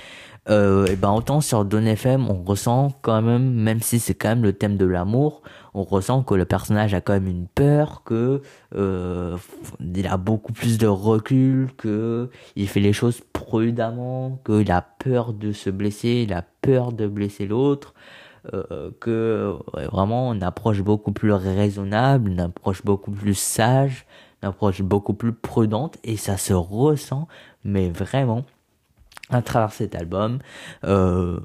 et ben autant sur Don FM, on ressent quand même, même si c'est quand même le thème de l'amour, on ressent que le personnage a quand même une peur, que il a beaucoup plus de recul, que il fait les choses prudemment, qu'il a peur de se blesser, il a peur de blesser l'autre euh, que vraiment une approche beaucoup plus raisonnable, une approche beaucoup plus sage, une approche beaucoup plus prudente et ça se ressent mais vraiment à travers cet album. Euh,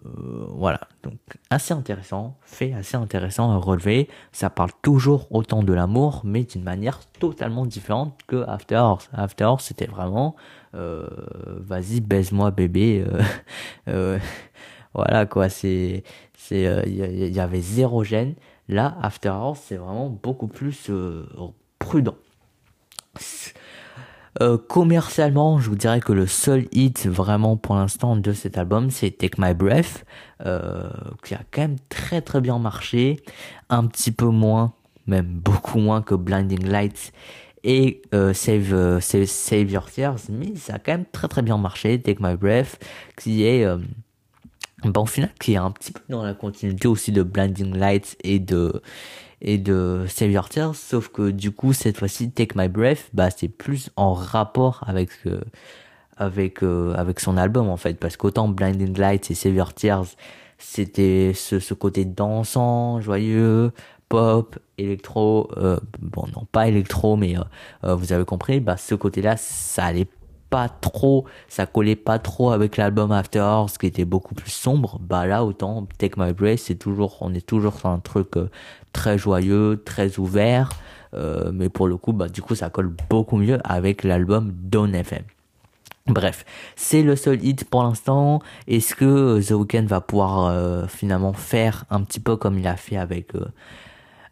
voilà, donc assez intéressant, fait assez intéressant à relever. Ça parle toujours autant de l'amour, mais d'une manière totalement différente que After Hours. After Hours, c'était vraiment, euh, vas-y, baise-moi bébé. Euh, euh voilà quoi, c'est c'est il euh, y, y, avait zéro gêne. Là, After Hours, c'est vraiment beaucoup plus euh, prudent. Euh, commercialement, je vous dirais que le seul hit vraiment pour l'instant de cet album, c'est Take My Breath, qui a quand même très très bien marché, un petit peu moins, même beaucoup moins que Blinding Lights et Save Your Tears, mais ça a quand même très très bien marché, Take My Breath, qui est bah, au final qui est un petit peu dans la continuité aussi de Blinding Lights et de et de Save Tears sauf que du coup cette fois-ci Take My Breath bah c'est plus en rapport avec euh, avec euh, avec son album en fait. Parce qu'autant Blinding Lights et Save Tears c'était ce, ce côté dansant joyeux pop électro euh, bon non pas électro mais vous avez compris bah ce côté là ça allait pas trop, ça collait pas trop avec l'album After Hours qui était beaucoup plus sombre. Bah là, autant Take My Breath, c'est toujours, on est toujours sur un truc euh, très joyeux, très ouvert. Euh, mais pour le coup, bah du coup, ça colle beaucoup mieux avec l'album Don FM. Bref, c'est le seul hit pour l'instant. Est-ce que The Weeknd va pouvoir euh, finalement faire un petit peu comme il a fait avec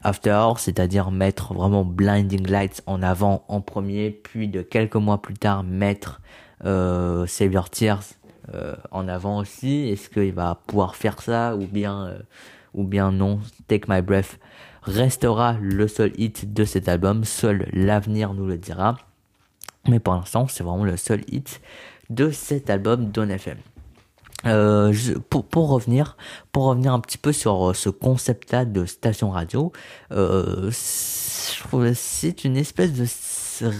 After Hours, c'est-à-dire mettre vraiment Blinding Lights en avant en premier, puis de quelques mois plus tard mettre euh, Tears euh, en avant aussi. Est-ce qu'il va pouvoir faire ça ou bien euh, ou bien non? Take My Breath restera le seul hit de cet album. Seul l'avenir nous le dira. Mais pour l'instant, c'est vraiment le seul hit de cet album Don FM. Euh, pour, pour, revenir, pour revenir un petit peu sur euh, ce concept-là de station radio, euh, c'est une espèce de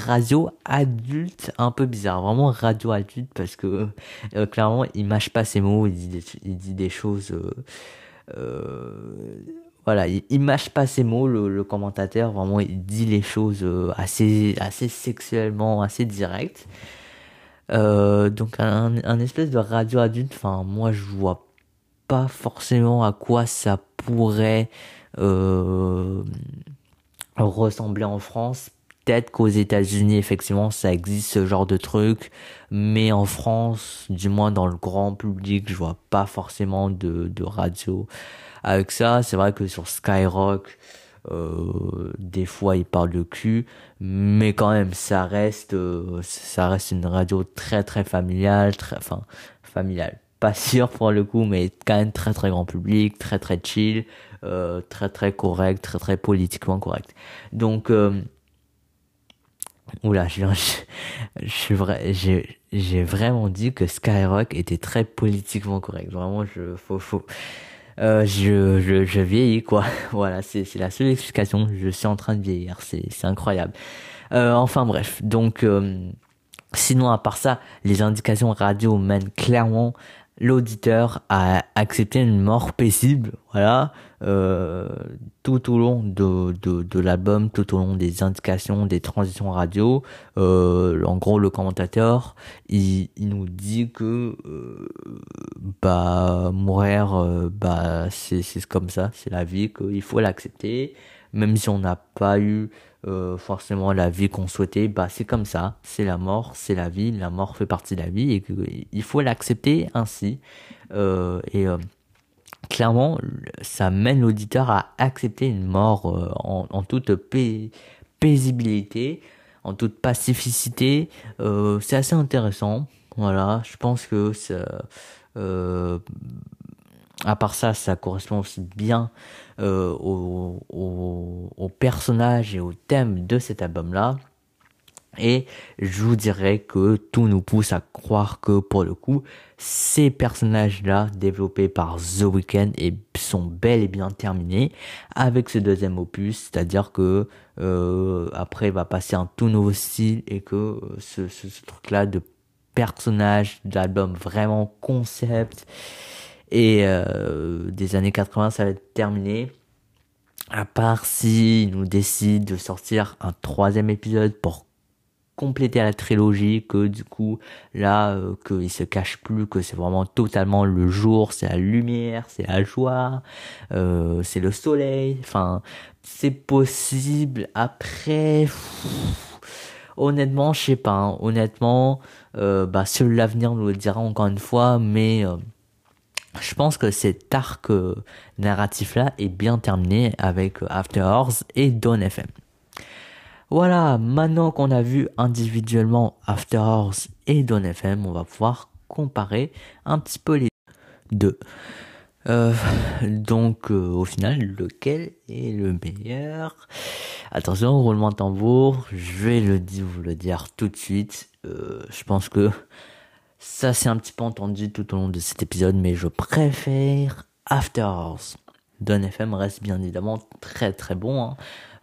radio adulte un peu bizarre, vraiment radio adulte parce que clairement il mâche pas ses mots, il dit des, choses. voilà, il, mâche pas ses mots, le, le, commentateur, vraiment il dit les choses assez, assez sexuellement, assez direct. Euh, donc un, espèce de radio adulte, enfin moi je vois pas forcément à quoi ça pourrait euh, ressembler en France. Peut-être qu'aux États-Unis, effectivement, ça existe ce genre de truc, mais en France, du moins dans le grand public, je vois pas forcément de radio avec ça. C'est vrai que sur Skyrock, euh, des fois, il parle de cul, mais quand même, ça reste, euh, ça reste une radio très très familiale, très, enfin, familiale. Pas sûr pour le coup, mais quand même très très grand public, très très chill, euh, très très correct, très très politiquement correct. Donc, euh, oula, je, je, je suis vrai, j'ai, j'ai vraiment dit que Skyrock était très politiquement correct. Vraiment, je, faut, faut, euh, je, je, je, vieillis quoi. voilà, c'est la seule explication. Je suis en train de vieillir, c'est incroyable. Euh, enfin bref, donc euh, sinon à part ça, les indications radio mènent clairement l'auditeur à accepter une mort paisible, voilà, euh, tout au long de, de, de l'album, tout au long des indications, des transitions radio. Euh, en gros, le commentateur, il, il nous dit que euh, bah mourir, euh, bah c'est c'est comme ça, c'est la vie, qu'il faut l'accepter, même si on n'a pas eu euh, forcément la vie qu'on souhaitait, bah c'est comme ça, c'est la mort, c'est la vie, la mort fait partie de la vie et qu'il faut l'accepter ainsi. Euh, et clairement, ça mène l'auditeur à accepter une mort en, en, toute paisibilité, en toute pacificité. C'est assez intéressant. Voilà, je pense que ça, à part ça, ça correspond aussi bien euh, au, personnage et au thème de cet album-là. Et je vous dirais que tout nous pousse à croire que pour le coup, ces personnages-là, développés par The Weeknd, sont bel et bien terminés avec ce deuxième opus, c'est-à-dire que euh, après il va passer un tout nouveau style et que euh, ce, ce, ce truc-là de personnage d'album vraiment concept et euh, des années 80, ça va être terminé. À part si nous décide de sortir un troisième épisode pour compléter la trilogie, que du coup là, euh, se cache plus, que c'est vraiment totalement le jour, c'est la lumière, c'est la joie, euh, c'est le soleil. Enfin, c'est possible. Après. Honnêtement, je sais pas. Hein. Honnêtement, euh, bah seul l'avenir nous le dira encore une fois, mais euh, je pense que cet arc euh, narratif là est bien terminé avec euh, After Hours et Dawn FM. Voilà, maintenant qu'on a vu individuellement After Hours et Dawn FM, on va pouvoir comparer un petit peu les deux. Euh, donc euh, au final, lequel est le meilleur? Attention, roulement de tambour, je vais le dire, vous le dire tout de suite. Euh, je pense que ça, c'est un petit peu entendu tout au long de cet épisode, mais je préfère After Hours. Don FM reste bien évidemment très très bon. Hein.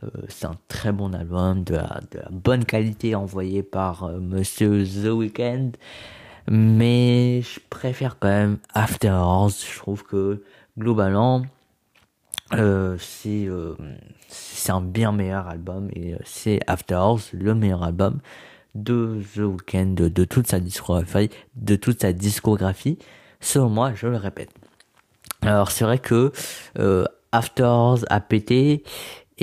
Euh, c'est un très bon album, de la, bonne qualité envoyé par euh, Monsieur The Weeknd. Mais je préfère quand même After Hours. Je trouve que globalement, euh, c'est euh, c'est un bien meilleur album et euh, c'est After Hours le meilleur album de The Weeknd, de, toute sa discographie, de toute sa discographie, selon moi, je le répète. Alors c'est vrai que After Hours a pété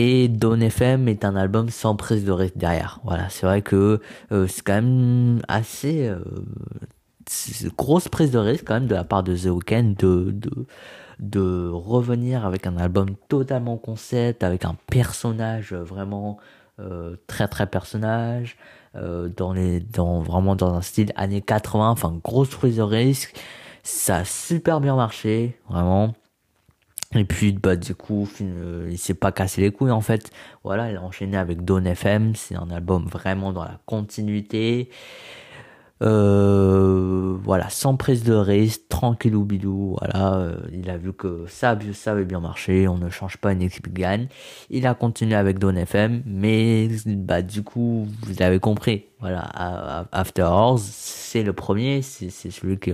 et Dawn FM est un album sans prise de risque derrière. Voilà, c'est vrai que euh, c'est quand même assez euh, grosse prise de risque quand même de la part de The Weeknd de, de revenir avec un album totalement concept, avec un personnage vraiment euh, très très personnage, dans les dans vraiment dans un style années 80, enfin grosse prise de risque. Ça a super bien marché, vraiment. Et puis, bah, du coup, euh, il s'est pas cassé les couilles, en fait. Voilà, il a enchaîné avec Dawn FM. C'est un album vraiment dans la continuité. Euh, voilà, sans prise de risque, tranquille ou bidou, voilà, euh, il a vu que ça, ça avait bien marché, on ne change pas une équipe qui gagne. Il a continué avec Don FM, mais bah du coup, vous avez compris, voilà, After Hours, c'est le premier, c'est celui qui,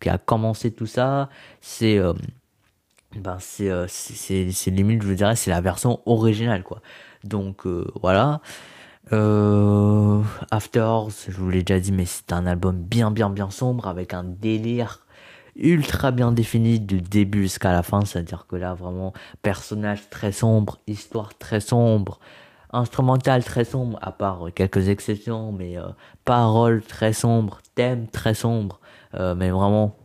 qui a commencé tout ça, c'est euh, ben c'est c'est c'est limite je dirais c'est la version originale quoi. Donc voilà. Euh, After je vous l'ai déjà dit, mais c'est un album bien, bien, bien sombre avec un délire ultra bien défini du début jusqu'à la fin. C'est-à-dire que là, vraiment, personnage très sombre, histoire très sombre, instrumental très sombre, à part quelques exceptions, mais euh, paroles très sombres, thème très sombre, euh, mais vraiment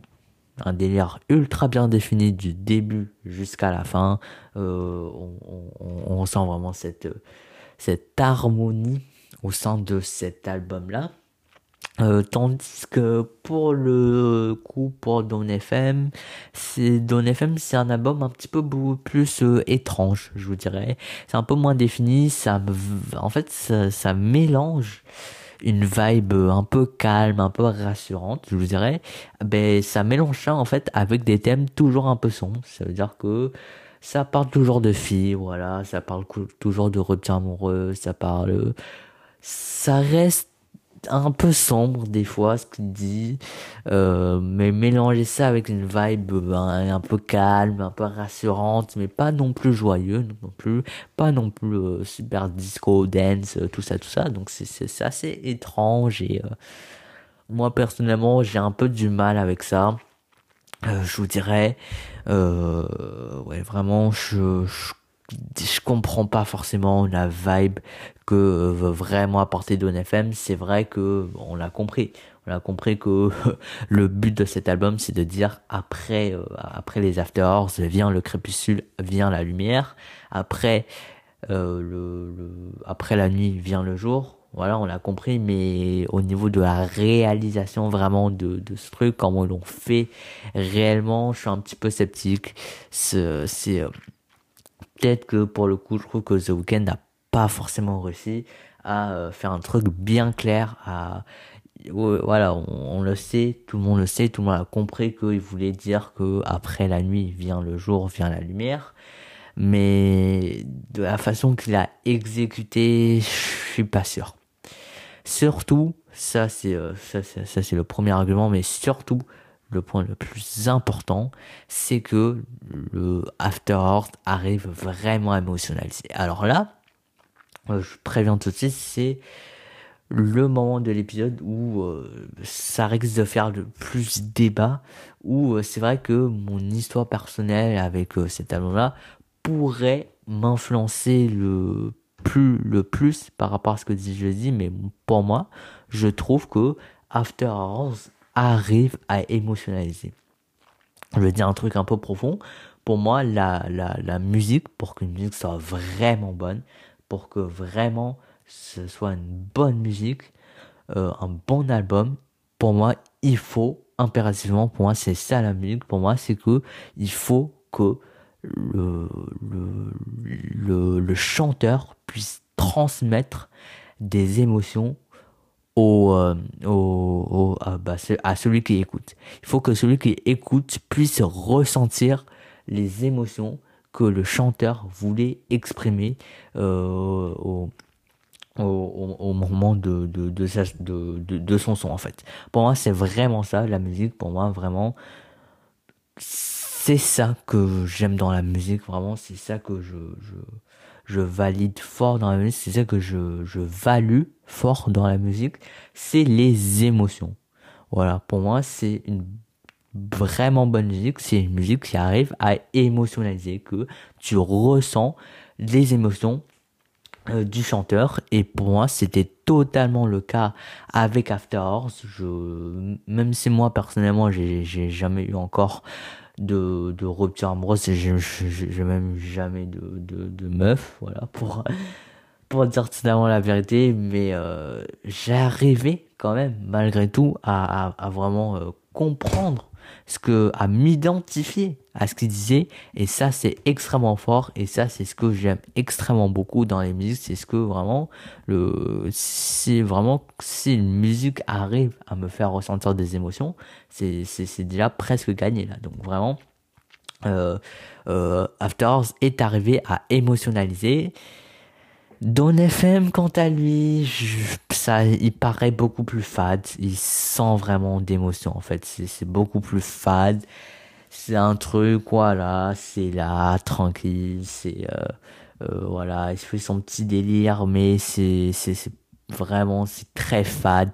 un délire ultra bien défini du début jusqu'à la fin. Euh, on, ressent vraiment cette cette harmonie au sein de cet album-là. Euh, tandis que pour le coup pour Don FM, Don FM c'est un album un petit peu plus euh, étrange, je vous dirais. C'est un peu moins défini, ça en fait ça, mélange une vibe un peu calme, un peu rassurante, je vous dirais. Ben ça mélange ça en fait avec des thèmes toujours un peu sombres. Ça veut dire que ça parle toujours de filles, voilà, ça parle toujours de rupture amoureuse, ça parle, ça reste un peu sombre des fois ce qu'il dit, euh, mais mélanger ça avec une vibe ben, un peu calme, un peu rassurante, mais pas non plus joyeux non plus, pas non plus euh, super disco, dance, euh, tout ça, tout ça. Donc c'est c'est assez étrange et moi personnellement j'ai un peu du mal avec ça. je vous dirais, ouais, vraiment, je, je, comprends pas forcément la vibe que veut vraiment apporter Don FM. C'est vrai que on l'a compris. On a compris que le but de cet album, c'est de dire après, euh, après les after hours vient le crépuscule, vient la lumière. Après, euh, le, après la nuit vient le jour voilà, on l'a compris, mais au niveau de la réalisation vraiment de, de ce truc, comment ils l'ont fait réellement, je suis un petit peu sceptique. C'est, euh, peut-être que pour le coup, je trouve que The Weeknd n'a pas forcément réussi à euh, faire un truc bien clair, à voilà, on, le sait, tout le monde le sait, tout le monde a compris qu'il voulait dire que après la nuit vient le jour, vient la lumière mais de la façon qu'il a exécuté, je suis pas sûr. Surtout, ça c'est euh, ça, ça, c'est le premier argument, mais surtout le point le plus important, c'est que le After Hours arrive vraiment à émotionnaliser. Alors là, je préviens tout de suite, c'est le moment de l'épisode où euh, ça risque de faire le plus débat, où c'est vrai que mon histoire personnelle avec cet album-là pourrait m'influencer le plus le plus par rapport à ce que je dis, mais pour moi, je trouve que After Hours arrive à émotionnaliser. Je vais dire un truc un peu profond. Pour moi, la, la, la musique, pour qu'une musique soit vraiment bonne, pour que vraiment ce soit une bonne musique, euh, un bon album, pour moi, il faut impérativement, pour moi, c'est ça la musique, pour moi, c'est que il faut que le, le, le, le chanteur puisse transmettre des émotions au, euh, au, au bah, à celui qui écoute. Il faut que celui qui écoute puisse ressentir les émotions que le chanteur voulait exprimer euh, au, moment de, de, son son en fait. Pour moi c'est vraiment ça, la musique, pour moi vraiment c'est ça que j'aime dans la musique, vraiment c'est ça que je, je, je valide fort dans la musique, c'est ça que je, je value fort dans la musique, c'est les émotions. Voilà, pour moi, c'est une vraiment bonne musique, c'est une musique qui arrive à émotionnaliser, que tu ressens les émotions euh, du chanteur. Et pour moi c'était totalement le cas avec After Hours. Je même si moi personnellement j'ai jamais eu encore de de rupture amoureuse j'ai même jamais de de meuf voilà pour pour dire totalement la vérité. Mais euh, arrivé quand même malgré tout à à, à vraiment euh, comprendre ce que à m'identifier à ce qu'il disait. Et ça c'est extrêmement fort. Et ça c'est ce que j'aime extrêmement beaucoup dans les musiques. C'est ce que vraiment le c'est vraiment si une musique arrive à me faire ressentir des émotions c'est c'est déjà presque gagné là. Donc vraiment euh, euh, est arrivé à émotionnaliser Don FM, quant à lui, ça, il paraît beaucoup plus fade. Il sent vraiment d'émotion, en fait. C'est beaucoup plus fade. C'est un truc, voilà, c'est là, tranquille, c'est, euh, euh, voilà, il fait son petit délire, mais c'est, c'est, vraiment, c'est très fade.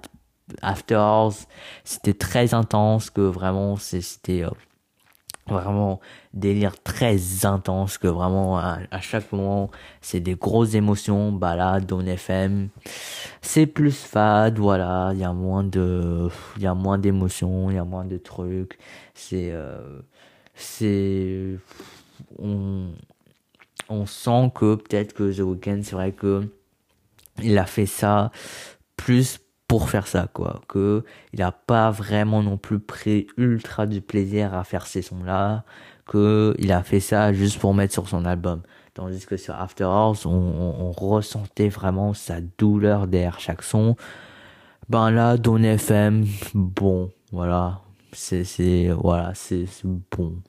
After Hours, c'était très intense, que vraiment, c'était, euh, vraiment délire très intense que vraiment à, chaque moment c'est des grosses émotions balade on FM c'est plus fade voilà. Il y a moins de il y a moins d'émotions il y a moins de trucs. C'est euh, c'est on on sent que peut-être que The Weeknd c'est vrai que il a fait ça plus pour faire ça quoi. Que il a pas vraiment non plus pris ultra du plaisir à faire ces sons là que il a fait ça juste pour mettre sur son album. Tandis que sur After Hours on, on, ressentait vraiment sa douleur derrière chaque son. Ben là Don FM bon voilà. C'est c'est voilà c'est bon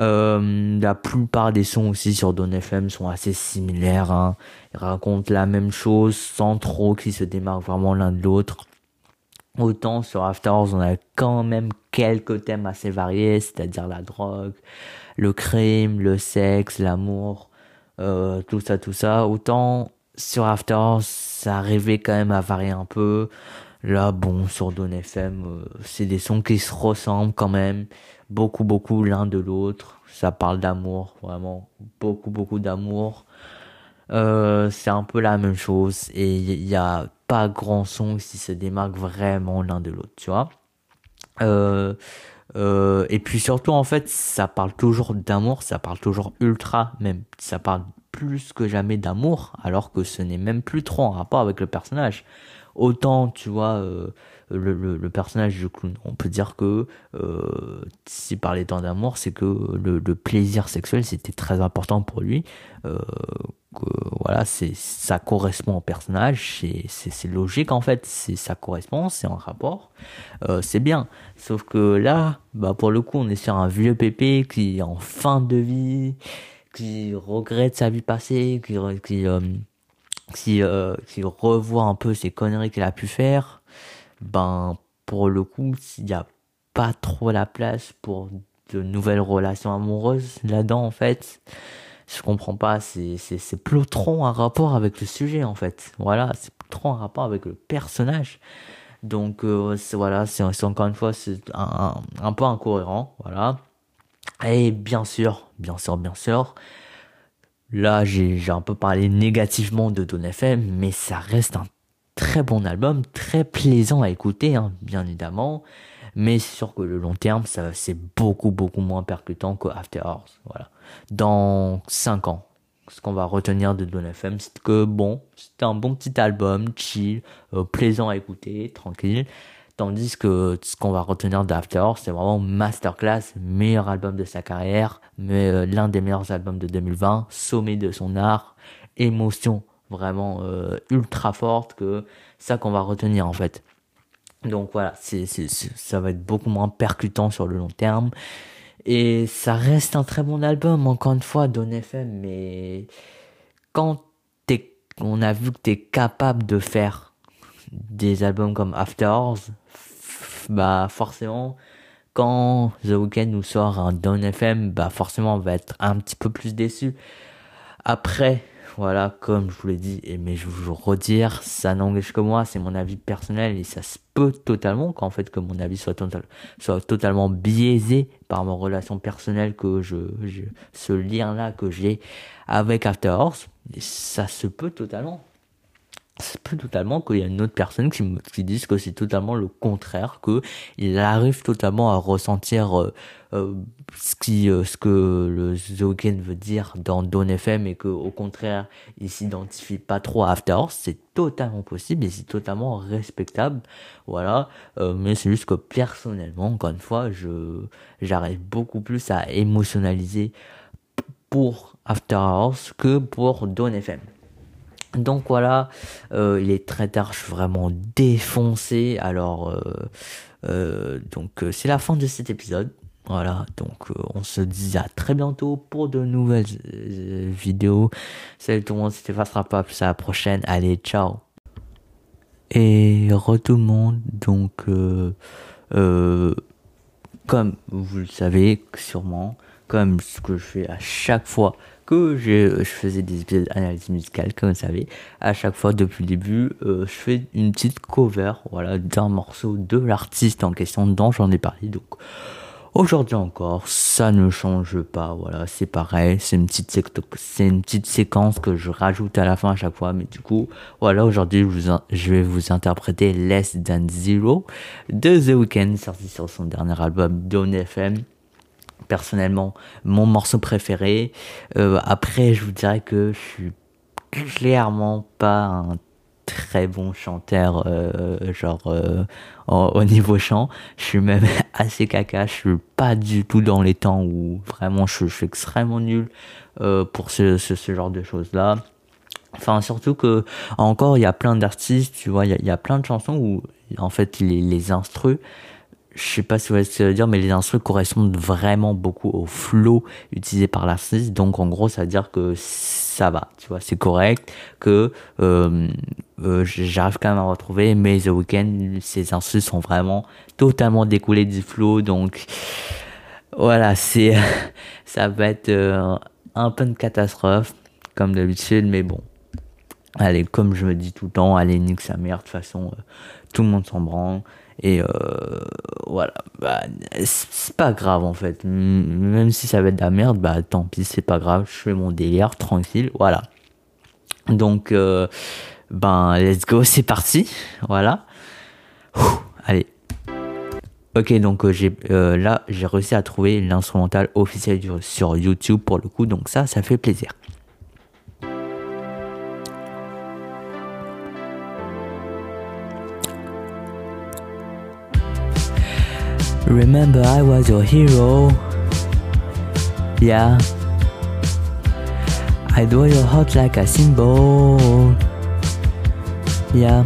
euh, la plupart des sons aussi sur Don FM sont assez similaires. Hein. Ils racontent la même chose sans trop qu'ils se démarquent vraiment l'un de l'autre. Autant sur After Hours, on a quand même quelques thèmes assez variés, c'est-à-dire la drogue, le crime, le sexe, l'amour, euh, tout ça, tout ça. Autant sur After Hours, ça arrivait quand même à varier un peu. Là, bon, sur Don FM, euh, c'est des sons qui se ressemblent quand même, beaucoup, beaucoup l'un de l'autre. Ça parle d'amour, vraiment, beaucoup, beaucoup d'amour. Euh, c'est un peu la même chose et il n'y a pas grand son qui se démarque vraiment l'un de l'autre, tu vois. Euh, euh, et puis surtout, en fait, ça parle toujours d'amour, ça parle toujours ultra, même, ça parle plus que jamais d'amour, alors que ce n'est même plus trop en rapport avec le personnage autant tu vois le, le, personnage du clown. On peut dire que euh, si par les temps d'amour c'est que le, plaisir sexuel c'était très important pour lui euh, voilà c'est ça correspond au personnage c'est logique en fait. C'est ça correspond c'est en rapport. Euh, c'est bien. Sauf que là bah pour le coup on est sur un vieux pépé qui est en fin de vie qui regrette sa vie passée qui qui euh, qui, qui revoit un peu ces conneries qu'il a pu faire, ben pour le coup, il n'y a pas trop la place pour de nouvelles relations amoureuses là-dedans en fait. Je comprends pas, c'est trop un rapport avec le sujet en fait. Voilà, c'est trop un rapport avec le personnage. Donc euh, voilà, c'est encore une fois c'est un, un, un peu incohérent, voilà. Et bien sûr, bien sûr, bien sûr, Là, j'ai un peu parlé négativement de Don FM, mais ça reste un très bon album, très plaisant à écouter, hein, bien évidemment. Mais c'est sûr que le long terme, ça c'est beaucoup beaucoup moins percutant que After Hours. Voilà. Dans 5 ans, ce qu'on va retenir de Don FM, c'est que bon, c'était un bon petit album, chill, euh, plaisant à écouter, tranquille. Tandis que ce qu'on va retenir d'After, c'est vraiment masterclass, meilleur album de sa carrière, mais euh, l'un des meilleurs albums de 2020, sommet de son art, émotion vraiment euh, ultra forte que ça qu'on va retenir en fait. Donc voilà, c'est, c'est, ça va être beaucoup moins percutant sur le long terme. Et ça reste un très bon album, encore une fois, Don FM, mais quand t'es, on a vu que t'es capable de faire des albums comme After Hours, bah forcément, quand The Weeknd nous sort un Down FM, bah forcément on va être un petit peu plus déçu. Après, voilà, comme je vous l'ai dit, et mais je vous redire, ça n'engage que moi, c'est mon avis personnel et ça se peut totalement qu'en fait que mon avis soit, total, soit totalement biaisé par ma relation personnelle que je, je ce lien là que j'ai avec After Horse, ça se peut totalement c'est peut totalement qu'il y a une autre personne qui qui disent que c'est totalement le contraire que il arrive totalement à ressentir euh, euh, ce qui euh, ce que le The veut dire dans Don FM et que au contraire il s'identifie pas trop à After c'est totalement possible et c'est totalement respectable. Voilà. Mais c'est juste que personnellement encore une fois je j'arrive beaucoup plus à émotionnaliser pour After Hours que pour Don FM donc voilà, euh, il est très tard, je suis vraiment défoncé. Alors, euh, euh, donc c'est la fin de cet épisode. Voilà, donc on se dit à très bientôt pour de nouvelles vidéos. Salut tout le monde, c'était Fast Up, à la prochaine. Allez, ciao. Et re tout le monde, donc comme vous le savez sûrement, comme ce que je fais à chaque fois que je, faisais des épisodes d'analyse musicale, comme vous savez. À chaque fois, depuis le début, euh, je fais une petite cover, voilà, d'un morceau de l'artiste en question dont j'en ai parlé. Donc, aujourd'hui encore, ça ne change pas, voilà, c'est pareil. C'est une petite, séquence que je rajoute à la fin à chaque fois. Mais du coup, voilà, aujourd'hui, je, je vais vous interpréter Less Than Zero de The Weeknd, sorti sur son dernier album, Dawn FM personnellement mon morceau préféré. Euh, après, je vous dirais que je suis clairement pas un très bon chanteur, euh, genre euh, au, niveau chant. Je suis même assez caca. Je suis pas du tout dans les temps où vraiment je, suis extrêmement nul pour ce, ce, genre de choses là. Enfin, surtout que encore il y a plein d'artistes, tu vois, il y, a, plein de chansons où en fait les, les instrus je sais pas si vous voyez ce que ça veut dire, mais les instruments correspondent vraiment beaucoup au flow utilisé par l'artiste. Donc en gros, ça veut dire que ça va, tu vois, c'est correct, que euh, euh, j'arrive quand même à retrouver, mais The Weeknd, ces instruments sont vraiment totalement découlés du flow. Donc voilà, c'est ça va être euh, un peu une catastrophe, comme d'habitude, mais bon. Allez, comme je me dis tout le temps, allez, nique sa mère, de toute façon, tout le monde s'en branle. Et euh, voilà, bah, c'est pas grave en fait. Même si ça va être de la merde, bah tant pis, c'est pas grave. Je fais mon délire tranquille, voilà. Donc, euh, ben, let's go, c'est parti. Voilà. allez. Ok, donc euh, j'ai là, j'ai réussi à trouver l'instrumental officiel sur YouTube pour le coup, donc ça, ça fait plaisir. Remember, I was your hero. Yeah. I draw your heart like a symbol. Yeah.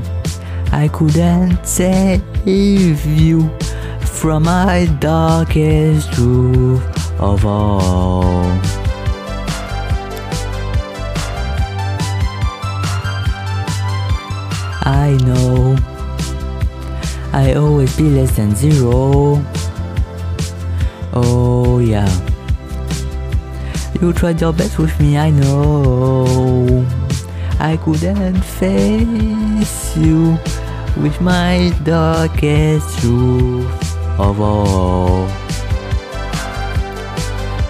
I couldn't save you from my darkest truth of all. I know I always be less than zero. Oh yeah. You tried your best with me, I know. I couldn't face you with my darkest truth of all.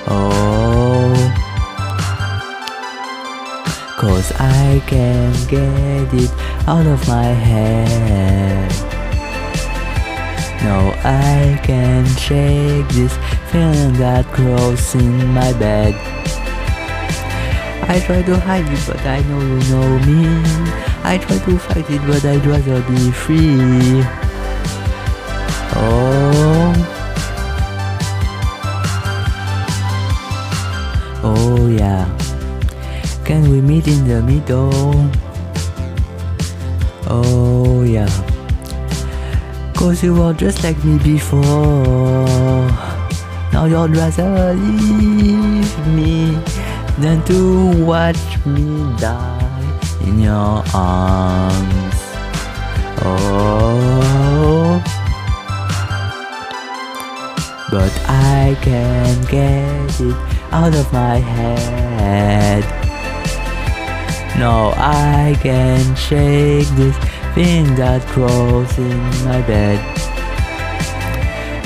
Oh. Cause I can't get it out of my head. No, I can shake this feeling that grows in my bed. I try to hide it, but I know you know me. I try to fight it, but I'd rather be free. Oh. Oh yeah. Can we meet in the middle? Oh yeah. Cause you were just like me before. Now you'd rather leave me than to watch me die in your arms. Oh, but I can't get it out of my head. No, I can't shake this thing that crawls in my bed.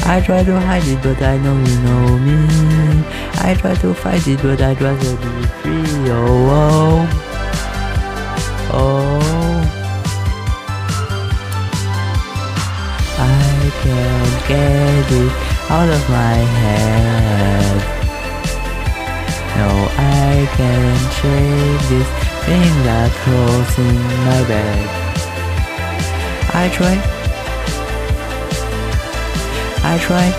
I try to hide it, but I know you know me. I try to fight it, but I'd rather be free. Oh, oh, oh. I can't get it out of my head. No, I can't shake this thing that grows in my bed. I try. I try.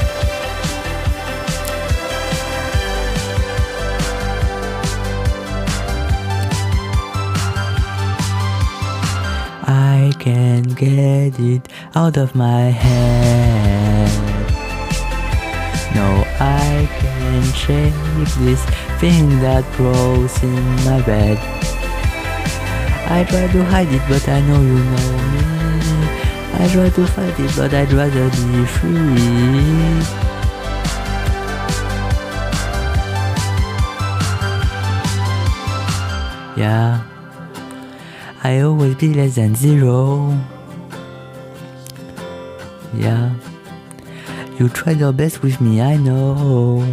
I can't get it out of my head. No, I can't shake this thing that grows in my bed. I try to hide it, but I know you know me. I try to fight it, but I'd rather be free. Yeah, I always be less than zero. Yeah, you tried your best with me, I know.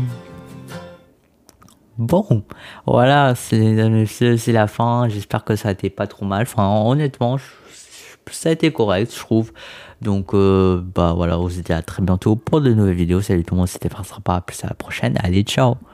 Bon, voilà, c'est la fin. J'espère que ça a été pas trop mal. Enfin, honnêtement, je- ça a été correct, je trouve. Donc, euh, bah voilà, on se dit à très bientôt pour de nouvelles vidéos. Salut tout le monde, c'était Farce pas. Plus à la prochaine. Allez, ciao.